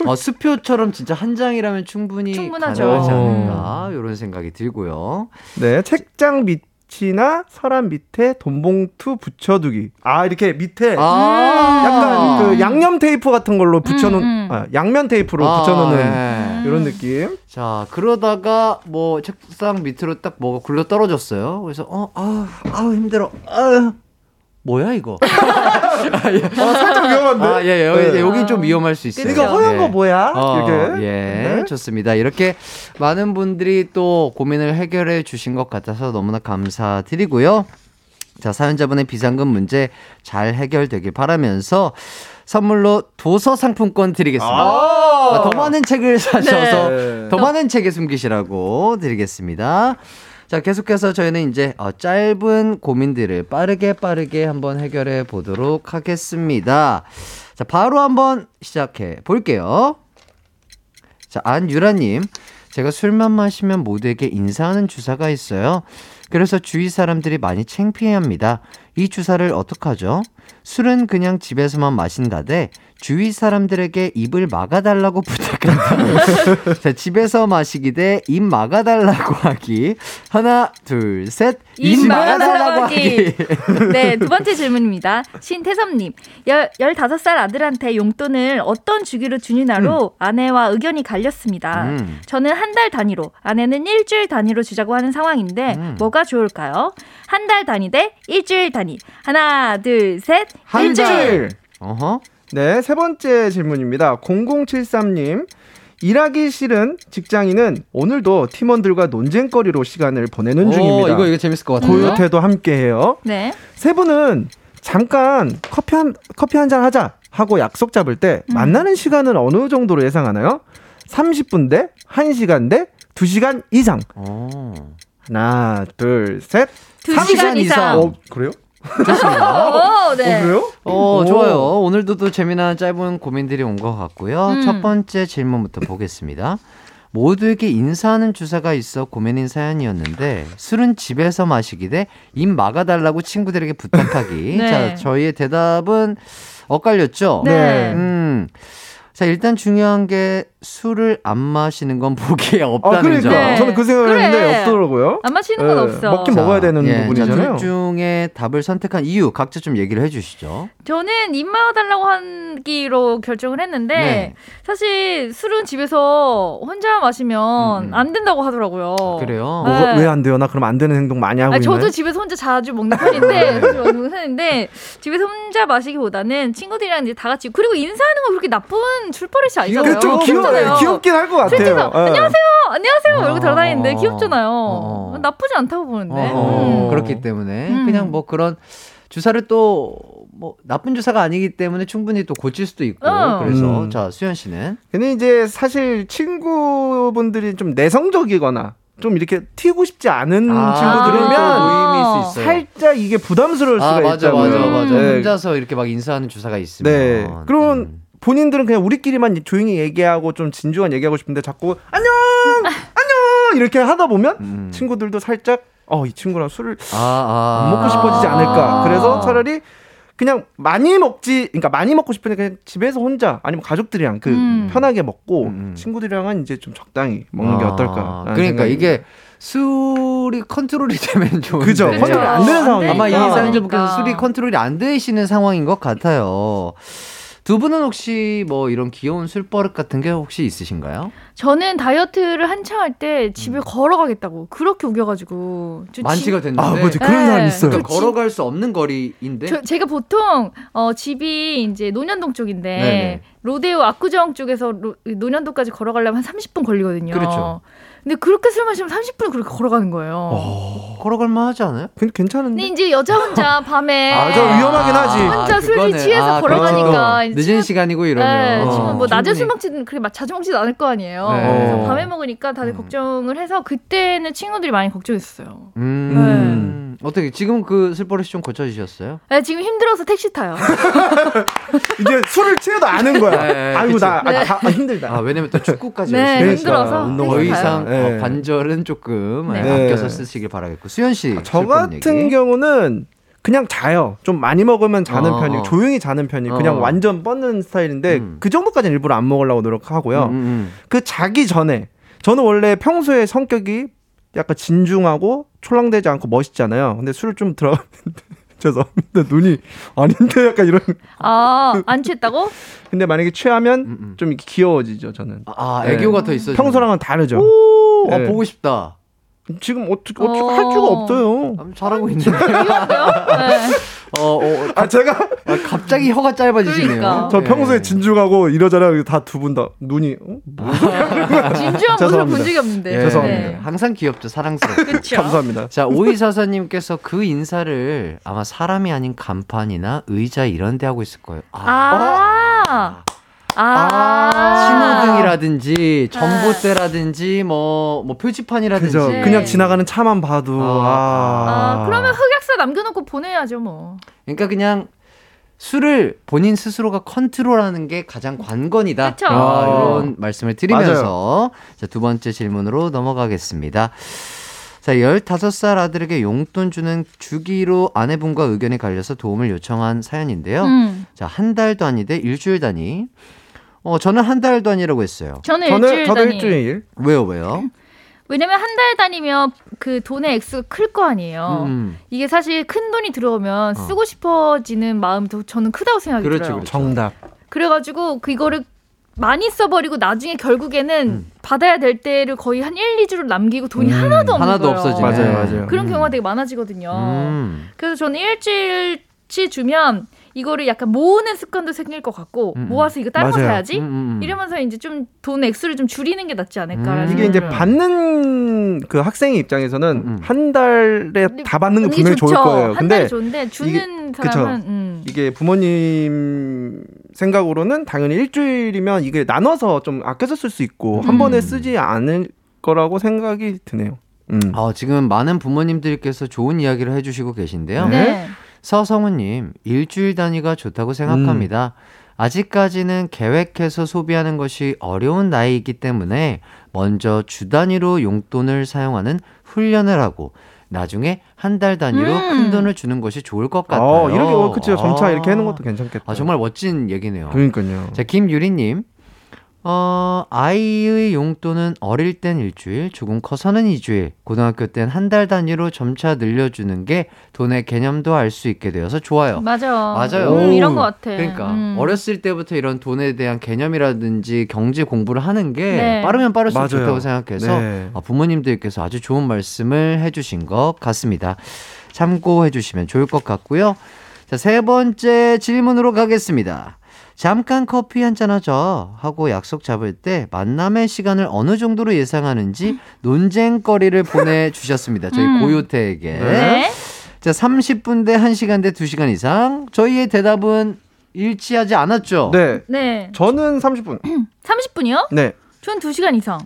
어, 수표처럼 진짜 한 장이라면 충분히 충분하죠. 가능하지 어. 않을까 이런 생각이 들고요. 네, 책장 밑 이나 서랍 밑에 돈봉투 붙여두기. 아, 이렇게 밑에 아, 약간 그 양념 테이프 같은 걸로 붙여놓은, 음, 음. 아, 양면 테이프로 아, 붙여놓는 네. 이런 느낌. 자 그러다가 뭐 책상 밑으로 딱 뭐가 굴러 떨어졌어요. 그래서 어, 아, 아우 힘들어. 아, 뭐야 이거? 아, 살짝 위험한데? 아, 예, 여기, 네. 여기 좀 위험할 수 있어요. 이거 허연 예. 거 뭐야? 어, 이렇게. 예, 네. 좋습니다. 이렇게 많은 분들이 또 고민을 해결해 주신 것 같아서 너무나 감사드리고요. 자, 사연자분의 비상금 문제 잘 해결되길 바라면서 선물로 도서 상품권 드리겠습니다. 아, 더 많은 책을 사셔서 네. 더 많은 책에 숨기시라고 드리겠습니다. 자, 계속해서 저희는 이제 어, 짧은 고민들을 빠르게 빠르게 한번 해결해 보도록 하겠습니다. 자, 바로 한번 시작해 볼게요. 자, 안유라님. 제가 술만 마시면 모두에게 인사하는 주사가 있어요. 그래서 주위 사람들이 많이 창피해 합니다. 이 주사를 어떡하죠? 술은 그냥 집에서만 마신다대 주위 사람들에게 입을 막아달라고 부탁한다. 자, 집에서 마시기 대 입 막아달라고 하기. 하나, 둘, 셋. 입 막아달라고 하기. 네, 두 번째 질문입니다. 신태섭님, 열, 15살 아들한테 용돈을 어떤 주기로 주느냐로 아내와 의견이 갈렸습니다. 음. 저는 한 달 단위로, 아내는 일주일 단위로 주자고 하는 상황인데, 음. 뭐가 좋을까요? 한 달 단위 대 일주일 단위. 하나, 둘, 셋. 한 일주일. 달. 어허. 네, 세 번째 질문입니다. 0073님. 일하기 싫은 직장인은 오늘도 팀원들과 논쟁거리로 시간을 보내는 오, 중입니다. 이거, 이거 재밌을 것 같아요. 고요태도 함께해요. 네. 세 분은 잠깐 커피 한 커피 한 잔 하자 하고 약속 잡을 때 음. 만나는 시간은 어느 정도로 예상하나요? 30분 대 1시간 대 2시간 이상. 어. 하나, 둘, 셋. 두 3시간 시간 이상. 어, 그래요? 오, 네. 어, 그래요? 어, 오. 좋아요. 오늘도 또 재미난 짧은 고민들이 온 것 같고요. 음. 첫 번째 질문부터 보겠습니다. 모두에게 인사하는 주사가 있어 고민인 사연이었는데 술은 집에서 마시기 대 입 막아달라고 친구들에게 부탁하기. 네. 자, 저희의 대답은 엇갈렸죠? 네. 음. 자, 일단 중요한 게 술을 안 마시는 건 보기에 아, 없다는 그러니까 점. 네. 저는 그 생각했는데 그래. 없더라고요. 안 마시는 건 예, 없어. 먹긴 자, 먹어야 되는 예, 부분이잖아요. 자, 둘 중에 답을 선택한 이유 각자 좀 얘기를 해 주시죠. 저는 입 막아달라고 하기로 결정을 했는데 네. 사실 술은 집에서 혼자 마시면 음, 음. 안 된다고 하더라고요. 그래요? 네. 뭐가 왜안 돼요? 나 그럼 안 되는 행동 많이 하고 아니, 있나요? 저도 집에서 혼자 자주 먹는 편인데, 자주 먹는 편인데 집에서 혼자 마시기보다는 친구들이랑 이제 다 같이 그리고 인사하는 건 그렇게 나쁜 술버릇이 아니잖아요. 그게 좀 귀여, 귀엽잖아요. 귀엽긴 할 것 같아요. 술집에서 예. 안녕하세요, 안녕하세요 이러고 어, 돌아다니는데 어, 귀엽잖아요. 어. 나쁘지 않다고 보는데. 어, 음. 그렇기 때문에 음. 그냥 뭐 그런 주사를 또 뭐 나쁜 주사가 아니기 때문에 충분히 또 고칠 수도 있고 어. 그래서 음. 자 수현 씨는 근데 이제 사실 친구분들이 좀 내성적이거나 좀 이렇게 튀고 싶지 않은 아, 친구들이면 있어요. 살짝 이게 부담스러울 수가 아 맞아 있다고요. 맞아 맞아 네. 혼자서 이렇게 막 인사하는 주사가 있으면 네. 그러면 음. 본인들은 그냥 우리끼리만 조용히 얘기하고 좀 진중한 얘기하고 싶은데 자꾸 안녕 안녕 이렇게 하다 보면 음. 친구들도 살짝 어 이 친구랑 술을 아, 아. 안 먹고 싶어지지 않을까. 아. 그래서 차라리 그냥 많이 먹지, 그러니까 많이 먹고 싶으니까 그냥 집에서 혼자 아니면 가족들이랑 그 음. 편하게 먹고 음. 친구들이랑은 이제 좀 적당히 먹는 게 아, 어떨까. 그러니까 이게 술이 컨트롤이 되면 좋은데 그죠. 컨트롤이 안 되는 안 상황이니까. 아마 이. 사연자분께서. 술이 컨트롤이 안 되시는 상황인 것 같아요. 두 분은 혹시 뭐 이런 귀여운 술버릇 같은 게 혹시 있으신가요? 저는 다이어트를 한창 할 때 집에 걸어가겠다고 그렇게 우겨가지고 저 만취가 됐는데 아, 맞아. 그런 네. 사람 있어요. 그러니까 걸어갈 수 없는 거리인데 저, 제가 보통 어, 집이 이제 논현동 쪽인데 네네. 로데오 압구정 쪽에서 로, 논현동까지 걸어가려면 한 30분 걸리거든요. 그렇죠. 근데 그렇게 술 마시면 30분 그렇게 걸어가는 거예요. 어, 걸어갈 만 하지 않아요? 괜- 괜찮은데. 근데 이제 여자 혼자 밤에 아, 저 위험하긴 하지. 혼자 술이 그거네. 취해서 아, 걸어가니까 그렇죠. 늦은 친구- 시간이고 네, 이러면 지금 뭐 낮에 충분히- 술 먹지는 그렇게 막 자주 먹지도 않을 거 아니에요. 네. 그래서 어. 밤에 먹으니까 다들 음. 걱정을 해서 그때는 친구들이 많이 걱정했어요. 음. 어떻게 지금 그 술버릇이 좀 고쳐지셨어요? 네, 지금 힘들어서 택시 타요. 이제 술을 취해도 아는 거야. 네, 아이고 그치. 나 아, 네. 다- 아, 힘들다. 아 왜냐면 또 축구까지 네, 열심히 힘들어서 운동 더. 이상 네. 어, 관절은 조금 네. 네, 아껴서 네. 쓰시길 바라겠고 수현 씨저 술버릇 같은 얘기. 경우는 그냥 자요. 좀 많이 먹으면 자는 어, 편이고 어. 조용히 자는 편이 어. 그냥 완전 뻗는 스타일인데 음. 그 정도까지는 일부러 안 먹으려고 노력하고요. 음, 음, 그 자기 전에 저는 원래 평소에 성격이 약간 진중하고 촐랑대지 않고 멋있잖아요. 근데 술을 좀 들어갔는데 죄송합니다. 눈이 아닌데 약간 이런. 아, 안 취했다고? 근데 만약에 취하면 음, 음. 좀 이렇게 귀여워지죠. 저는. 아 네. 애교가 더 있어. 평소랑은 다르죠. 오, 아, 네. 보고 싶다. 지금 어떻게 어떻게 할 수가 없어요. 잘하고 있는데. 네. 어, 어, 아 제가 아, 갑자기 혀가 짧아지시네요. 그러니까. 저 네. 평소에 진중하고 이러잖아요. 다 두 분 다 눈이 어? 진주한 모습을 본. 적이 없는데. 예, 죄송합니다. 네. 항상 귀엽죠, 사랑스럽고. 그렇죠. 감사합니다. 자, 오이사사님께서 그 인사를 아마 사람이 아닌 간판이나 의자 이런 데 하고 있을 거예요. 아, 아. 아. 신호등이라든지 전봇대라든지 뭐, 뭐 표지판이라든지. 그죠. 네. 그냥 지나가는 차만 봐도 아. 아, 아, 그러면 흑역사 남겨놓고 보내야죠, 뭐. 그러니까 그냥 술을 본인 스스로가 컨트롤하는 게 가장 관건이다. 그쵸. 아, 이런 말씀을 드리면서. 자, 두 번째 질문으로 넘어가겠습니다. 자, 15살 아들에게 용돈 주는 주기로 아내분과 의견이 갈려서 도움을 요청한 사연인데요. 음. 자, 한달 단위 대 일주일 단위. 어, 저는 한 달 단위라고 했어요. 저는 저는 일주일 저도 단위. 일주일. 왜요, 왜요? 왜냐면 한달 단위면 그 돈의 액수가 클 거 아니에요. 음. 이게 사실 큰 돈이 들어오면 어. 쓰고 싶어지는 마음도 저는 크다고 생각이 그렇죠, 들어요. 그렇죠. 정답. 그래가지고 그거를 많이 써버리고 나중에 결국에는 음. 받아야 될 때를 거의 한 1, 2주를 남기고 돈이 하나도 없는 하나도. 없어지네. 맞아요, 맞아요. 그런 음. 경우가 되게 많아지거든요. 음. 그래서 저는 일주일치 주면 이거를 약간 모으는 습관도 생길 것 같고 음. 모아서 이거 다른 거 맞아요. 사야지 음, 음, 음. 이러면서 이제 좀 돈 액수를 좀 줄이는 게 낫지 않을까라는 음. 이게 이제 받는 그 학생의 입장에서는 음. 한 달에 다 받는 건 이게 분명히 좋을 좋죠. 거예요. 한 근데 달이 좋은데 주는 그쵸. 사람은 음. 이게 부모님 생각으로는 당연히 일주일이면 이게 나눠서 좀 아껴서 쓸 수 있고 한 음. 번에 쓰지 않을 거라고 생각이 드네요. 음. 어, 지금 많은 부모님들께서 좋은 이야기를 해주시고 계신데요. 네. 서성우님, 일주일 단위가 좋다고 생각합니다. 아직까지는 계획해서 소비하는 것이 어려운 나이이기 때문에 먼저 주 단위로 용돈을 사용하는 훈련을 하고 나중에 한 달 단위로 음. 큰 돈을 주는 것이 좋을 것 같아요. 어, 이렇게 어, 그쵸 점차 아. 이렇게 하는 것도 괜찮겠다. 아, 정말 멋진 얘기네요. 그러니까요. 자, 김유리님. 어, 아이의 용돈은 어릴 땐 일주일, 조금 커서는 2주일, 고등학교 땐 한 달 단위로 점차 늘려주는 게 돈의 개념도 알 수 있게 되어서 좋아요. 맞아. 맞아요. 음, 오. 이런 것 같아. 그러니까 음. 어렸을 때부터 이런 돈에 대한 개념이라든지 경제 공부를 하는 게 네. 빠르면 빠를수록 맞아요. 좋다고 생각해서 네. 어, 부모님들께서 아주 좋은 말씀을 해주신 것 같습니다. 참고해 주시면 좋을 것 같고요. 자, 세 번째 질문으로 가겠습니다. 잠깐 커피 한 잔 하자 하고 약속 잡을 때 만남의 시간을 어느 정도로 예상하는지 논쟁거리를 보내주셨습니다. 저희 음. 고요태에게. 네. 자, 30분 대 1시간 대 2시간 이상. 저희의 대답은 일치하지 않았죠? 네. 네. 저는 30분. 30분이요? 네. 전 2시간 이상.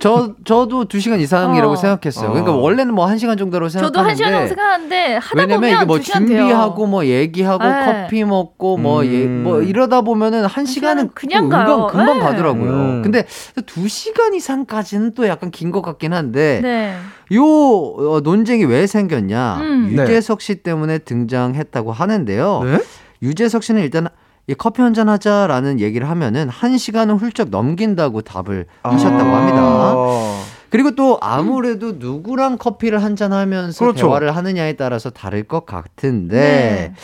저, 저도 2 시간 이상이라고 어. 생각했어요. 어. 그러니까 원래는 뭐 1 시간 정도로 저도 생각하는데 1시간 정도 생각하는데 하다 왜냐면 보면 이게 뭐 2시간 돼요. 준비하고 뭐 얘기하고 네. 커피 먹고 뭐, 음. 예, 뭐 이러다 보면은 한 시간은 그냥 또 가요. 금방, 금방 네. 가더라고요. 음. 근데 두 시간 이상까지는 또 약간 긴 것 같긴 한데 네. 요 어, 논쟁이 왜 생겼냐? 음. 유재석 씨 때문에 등장했다고 하는데요. 네? 유재석 씨는 일단 이 커피 한 잔 하자라는 얘기를 하면은 한 시간은 훌쩍 넘긴다고 답을 하셨다고 합니다. 아. 그리고 또 아무래도 누구랑 커피를 한 잔 하면서 그렇죠. 대화를 하느냐에 따라서 다를 것 같은데 네.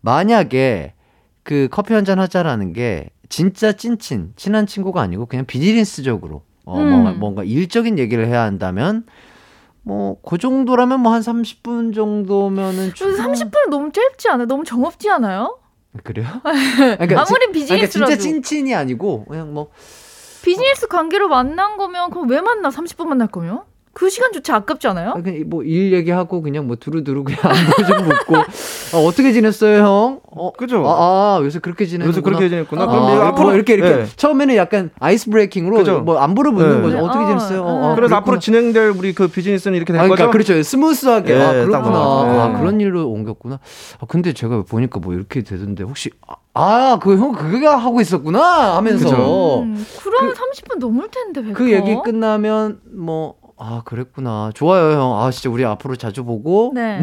만약에 그 커피 한 잔 하자라는 게 진짜 찐친 친한 친구가 아니고 그냥 비즈니스적으로 어 음. 뭔가, 뭔가 일적인 얘기를 해야 한다면 뭐 그 정도라면 뭐 한 30분 정도면은 저 30분 너무 짧지 않아요? 너무 정없지 않아요? 그래요? 그러니까 아무리 진- 비즈니스라도. 그러니까 진짜 찐친이 아니고 그냥 뭐 비즈니스 관계로 만난 거면 그럼 왜 만나? 30분 만날 거면? 그 시간조차 아깝지 않아요? 뭐일 얘기하고 그냥 뭐 두루두루 그냥 안부 좀 묻고 아, 어떻게 지냈어요 형? 어, 그죠? 아, 아 요새 그렇게 지내는구나. 요새 그렇게 지냈구나. 아, 그럼 내가 앞으로 앞으로 이렇게 이렇게 네. 처음에는 약간 ice breaking으로 그죠? 뭐 안부를 묻는 네. 거죠. 어떻게 어, 지냈어요? 어, 어. 어, 그래서 그렇구나. 앞으로 진행될 우리 그 비즈니스는 이렇게 될 아, 그러니까 거죠? 그렇죠. smooth하게. 예, 아, 딱 그렇구나. 아, 네. 그런 일로 옮겼구나. 아, 근데 제가 보니까 뭐 이렇게 되던데 혹시 아, 아, 그형 그거 하고 있었구나 하면서. 음, 그러면 30분 넘을 텐데 왜그 얘기 끝나면 뭐 아, 그랬구나. 좋아요, 형. 아, 진짜 우리 앞으로 자주 보고 네.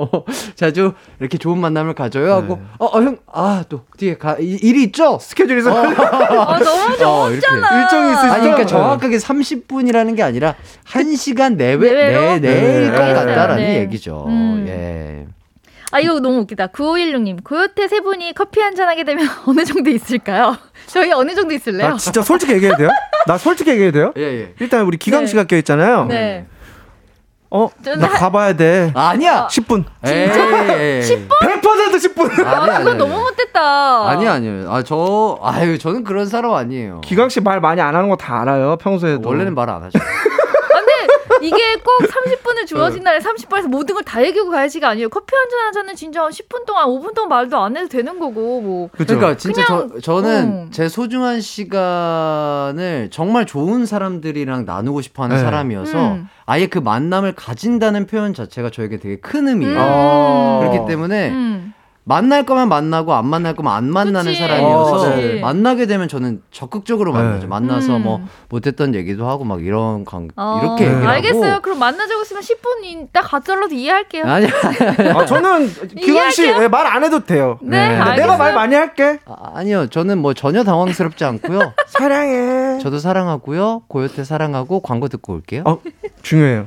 자주 이렇게 좋은 만남을 가져요 하고 네. 어, 어, 형. 아, 또 뒤에 가 이- 일이 있죠? 스케줄이 있어. 아, 너무 어, 이렇게. 일정이 있으시죠? 아니, 그러니까 네. 정확하게 30분이라는 게 아니라 1시간 내외 내외로? 내 내일 네. 것 같다라는 네. 얘기죠. 음. 예. 아 이거 너무 웃기다. 9516님 고요태 세 분이 커피 한 잔 하게 되면 어느 정도 있을까요? 저희 어느 정도 있을래요? 아, 진짜 솔직히 얘기해도 돼요? 나 솔직히 얘기해도 돼요? 예, 예. 일단 우리 기강 네. 씨가 껴 있잖아요. 네. 어, 저는 나 하- 가봐야 돼. 아니야. 10분. 에이, 에이. 10분? 100% 10분. 아, 아니야, 그거 아니야, 너무 아니야. 못됐다. 아니요, 아니요. 아, 저, 아유, 저는 그런 사람 아니에요. 기강 씨 말 많이 안 하는 거 다 알아요. 평소에도. 원래는 말 안 하죠. 이게 꼭 30분을 주어진 날에 30분에서 모든 걸 다 얘기하고 가야지가 아니에요. 커피 한 잔 하자는 진짜 한 10분 동안, 5분 동안 말도 안 해도 되는 거고, 뭐. 그러니까 진짜 그냥, 저, 저는 음. 제 소중한 시간을 정말 좋은 사람들이랑 나누고 싶어 하는 네. 사람이어서 음. 아예 그 만남을 가진다는 표현 자체가 저에게 되게 큰 의미예요. 어. 그렇기 때문에 음. 만날 거면 만나고 안 만날 거면 안 만나는 그치. 사람이어서 어, 네. 만나게 되면 저는 적극적으로 만나죠. 네. 만나서 음. 뭐 못했던 얘기도 하고 막 이런 관 어, 이렇게 얘기를 알겠어요. 그럼 만나자고 했으면 10분 이따 가짜로도 이해할게요. 아니 아, 저는 기강 씨 이해할게요. 말안 해도 돼요. 네, 네. 알겠어요. 내가 말 많이 할게. 아, 아니요 저는 뭐 전혀 당황스럽지 않고요. 사랑해. 저도 사랑하고요. 고요태 사랑하고 광고 듣고 올게요. 어, 중요해요.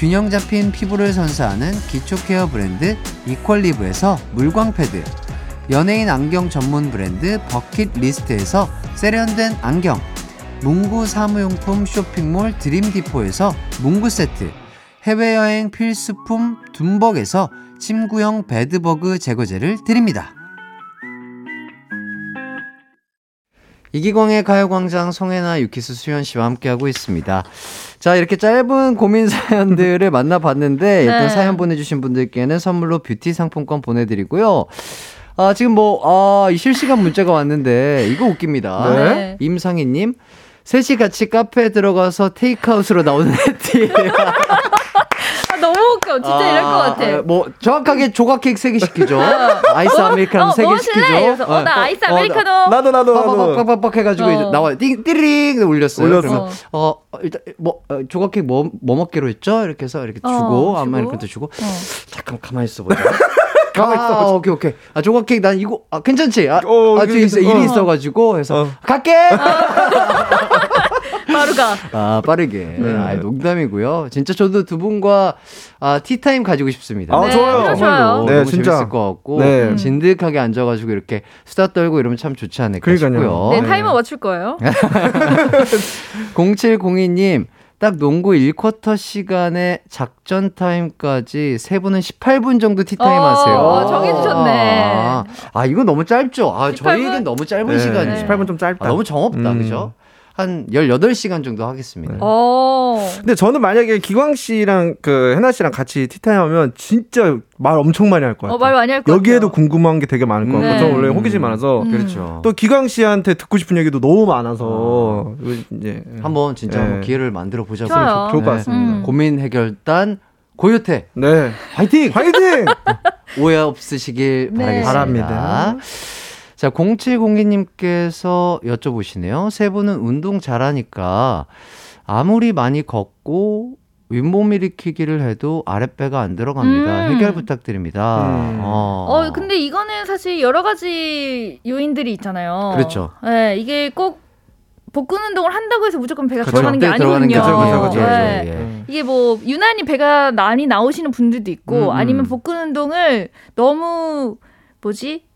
균형 잡힌 피부를 선사하는 기초 care 브랜드 이퀄리브에서 물광 패드, 연예인 안경 전문 브랜드 버킷 리스트에서 세련된 안경, 문구 사무용품 쇼핑몰 드림디포에서 문구 세트, 해외여행 필수품 둠벅에서 침구형 bedbug 제거제를 드립니다. 이기광의 가요광장 송혜나 유키스 수현 씨와 함께하고 있습니다. 자, 이렇게 짧은 고민 사연들을 만나봤는데, 일단 네. 사연 보내주신 분들께는 선물로 뷰티 상품권 보내드리고요. 아, 지금 뭐, 아, 이 실시간 문자가 왔는데, 이거 웃깁니다. 네. 임상희님, 셋이 같이 카페에 들어가서 테이크아웃으로 나오는 해티. 아, 너무 웃겨. 진짜 이럴 것 같아. 아, 뭐, 정확하게 조각 케이크 3개 시키죠. 아이스 아메리카노 어, 3개 뭐 시키죠. 이러면서, 어, 나 아이스 아메리카노. 나도 나도 나도. 빡빡빡빡 해가지고 어. 이제 나와요. 띵, 띠링 울렸어요. 울렸어. 그러면 어, 어, 일단 뭐 어, 조각 케이크 뭐, 뭐 먹기로 했죠? 이렇게 해서 이렇게 어, 주고 주고. 아메리카노 주고 어. 잠깐 가만히 있어 보자. 가만히 있어. 아, 오케이 오케이. 아 조각 케이크 난 이거 아 괜찮지? 아, 어, 아 지금 있어 어. 일이 있어가지고 해서 어. 갈게. 바로 가. 아 빠르게. 아 농담이고요. 진짜 저도 두 분과 아 티타임 가지고 싶습니다. 아, 네, 좋아요. 좋아요. 네, 너무 진짜. 재밌을 것 같고 네. 진득하게 앉아가지고 이렇게 수다 떨고 이러면 참 좋지 않을까 그러니까요. 싶고요. 네, 네. 타이머 맞출 거예요. 0702님, 딱 농구 1쿼터 시간에 작전 타임까지 세 분은 18분 정도 티타임 어, 하세요. 어, 정해주셨네. 아, 아, 이거 너무 짧죠? 아, 18분? 저희에겐 너무 짧은 네, 시간이에요. 18분 좀 짧다. 아, 너무 정없다, 음. 그죠? 한 18시간 정도 하겠습니다. 어. 근데 저는 만약에 기광 씨랑 그 해나 씨랑 같이 티타임 하면 진짜 말 엄청 많이 할 거예요. 어, 말 많이 할것 같아요. 여기에도 궁금한 게 되게 많을 것 같고 네. 저는 원래 호기심이 많아서 음. 그렇죠. 또 기광 씨한테 듣고 싶은 얘기도 너무 많아서 이제 한번 진짜 네. 한번 기회를 만들어 보자고. 좋을 것 네. 같습니다. 음. 고민 해결단 고요태 네. 화이팅! 화이팅! 오해 없으시길 네. 바라겠습니다. 바랍니다. 자, 0702님께서 여쭤보시네요. 세 분은 운동 잘하니까 아무리 많이 걷고 윗몸 일으키기를 해도 아랫배가 안 들어갑니다. 음. 해결 부탁드립니다. 음. 어. 어, 근데 이거는 사실 여러 가지 요인들이 있잖아요. 그렇죠. 네, 이게 꼭 복근 운동을 한다고 해서 무조건 배가 그쵸. 들어가는 게 절대 들어가는 게 아니거든요. 그쵸, 그쵸, 그쵸. 네. 예. 이게 뭐 유난히 배가 많이 나오시는 분들도 있고 음, 음. 아니면 복근 운동을 너무 뭐지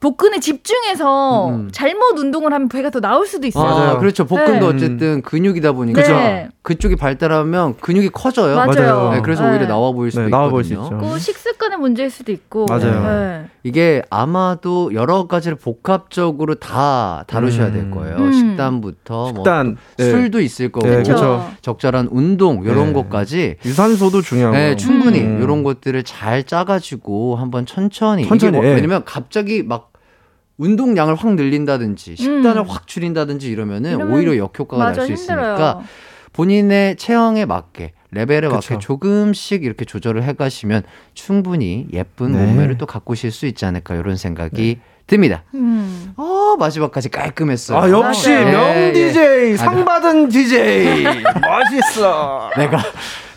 복근에 집중해서 음, 음. 잘못 운동을 하면 배가 더 나올 수도 있어요. 아, 맞아요. 그렇죠. 복근도 네. 어쨌든 근육이다 보니까 네. 그쪽이 발달하면 근육이 커져요. 맞아요. 맞아요. 네, 그래서 네. 오히려 나와 보일 수도 네, 있거든요. 나와 보일 수 있죠. 그 식습관의 문제일 수도 있고. 맞아요. 네. 이게 아마도 여러 가지를 복합적으로 다 다루셔야 될 음. 거예요. 음. 식단부터 식단, 뭐 네. 술도 있을 거고 네. 그쵸. 적절한 운동 이런 네. 것까지 유산소도 중요하고. 네, 충분히 음. 이런 것들을 잘 짜가지고 한번 천천히. 천천히, 이게 뭐- 예. 왜냐면 갑자기 막 운동량을 확 늘린다든지 식단을 음. 확 줄인다든지 이러면은 이러면 오히려 역효과가 날 수. 있으니까 본인의 체형에 맞게 레벨에 맞게 그쵸. 조금씩 이렇게 조절을 해가시면 충분히 예쁜 네. 몸매를 또 가꾸실 수 있지 않을까 이런 생각이 듭니다. 음. 어 마지막까지 깔끔했어요. 아, 역시 맞아요. 명 예, 예. DJ, 아, 상 받은 DJ. 멋있어. 내가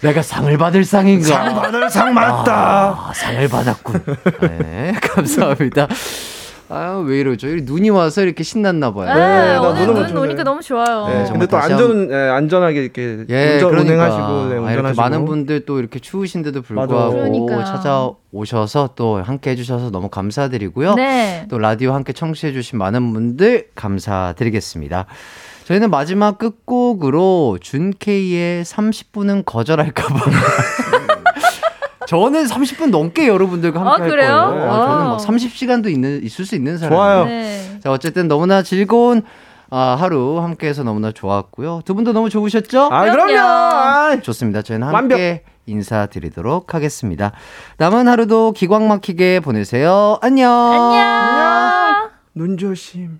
내가 상을 받을 상인가? 상 받을 상 맞다. 아, 상을 받았군. 네, 감사합니다. 아, 왜 이러죠? 이 눈이 와서 이렇게 신났나 봐요. 네, 나 오늘 눈 좋네. 오니까 너무 좋아요. 네, 정말 근데 또 안전 예, 안전하게 이렇게 예, 운전 그러니까. 운행하시고 네, 아, 이렇게 운전하시고 많은 분들 또 이렇게 추우신데도. 불구하고 그러니까. 찾아오셔서 또 함께 해주셔서 너무 감사드리고요. 네. 또 라디오 함께 청취해주신 많은 분들 감사드리겠습니다. 저희는 마지막 끝곡으로 준케이의 30분은 거절할까봐. 저는 30분 넘게 여러분들과 함께 아, 할 그래요? 거예요. 아, 저는 막 아. 30시간도 있는, 있을 수 있는 사람이에요. 좋아요. 네. 자, 어쨌든 너무나 즐거운 아, 하루 함께해서 너무나 좋았고요. 두 분도 너무 좋으셨죠? 아, 그럼요. 그럼요. 아, 좋습니다. 저희는 완벽. 함께 인사드리도록 하겠습니다. 남은 하루도 기광 막히게 보내세요. 안녕. 안녕. 눈 조심.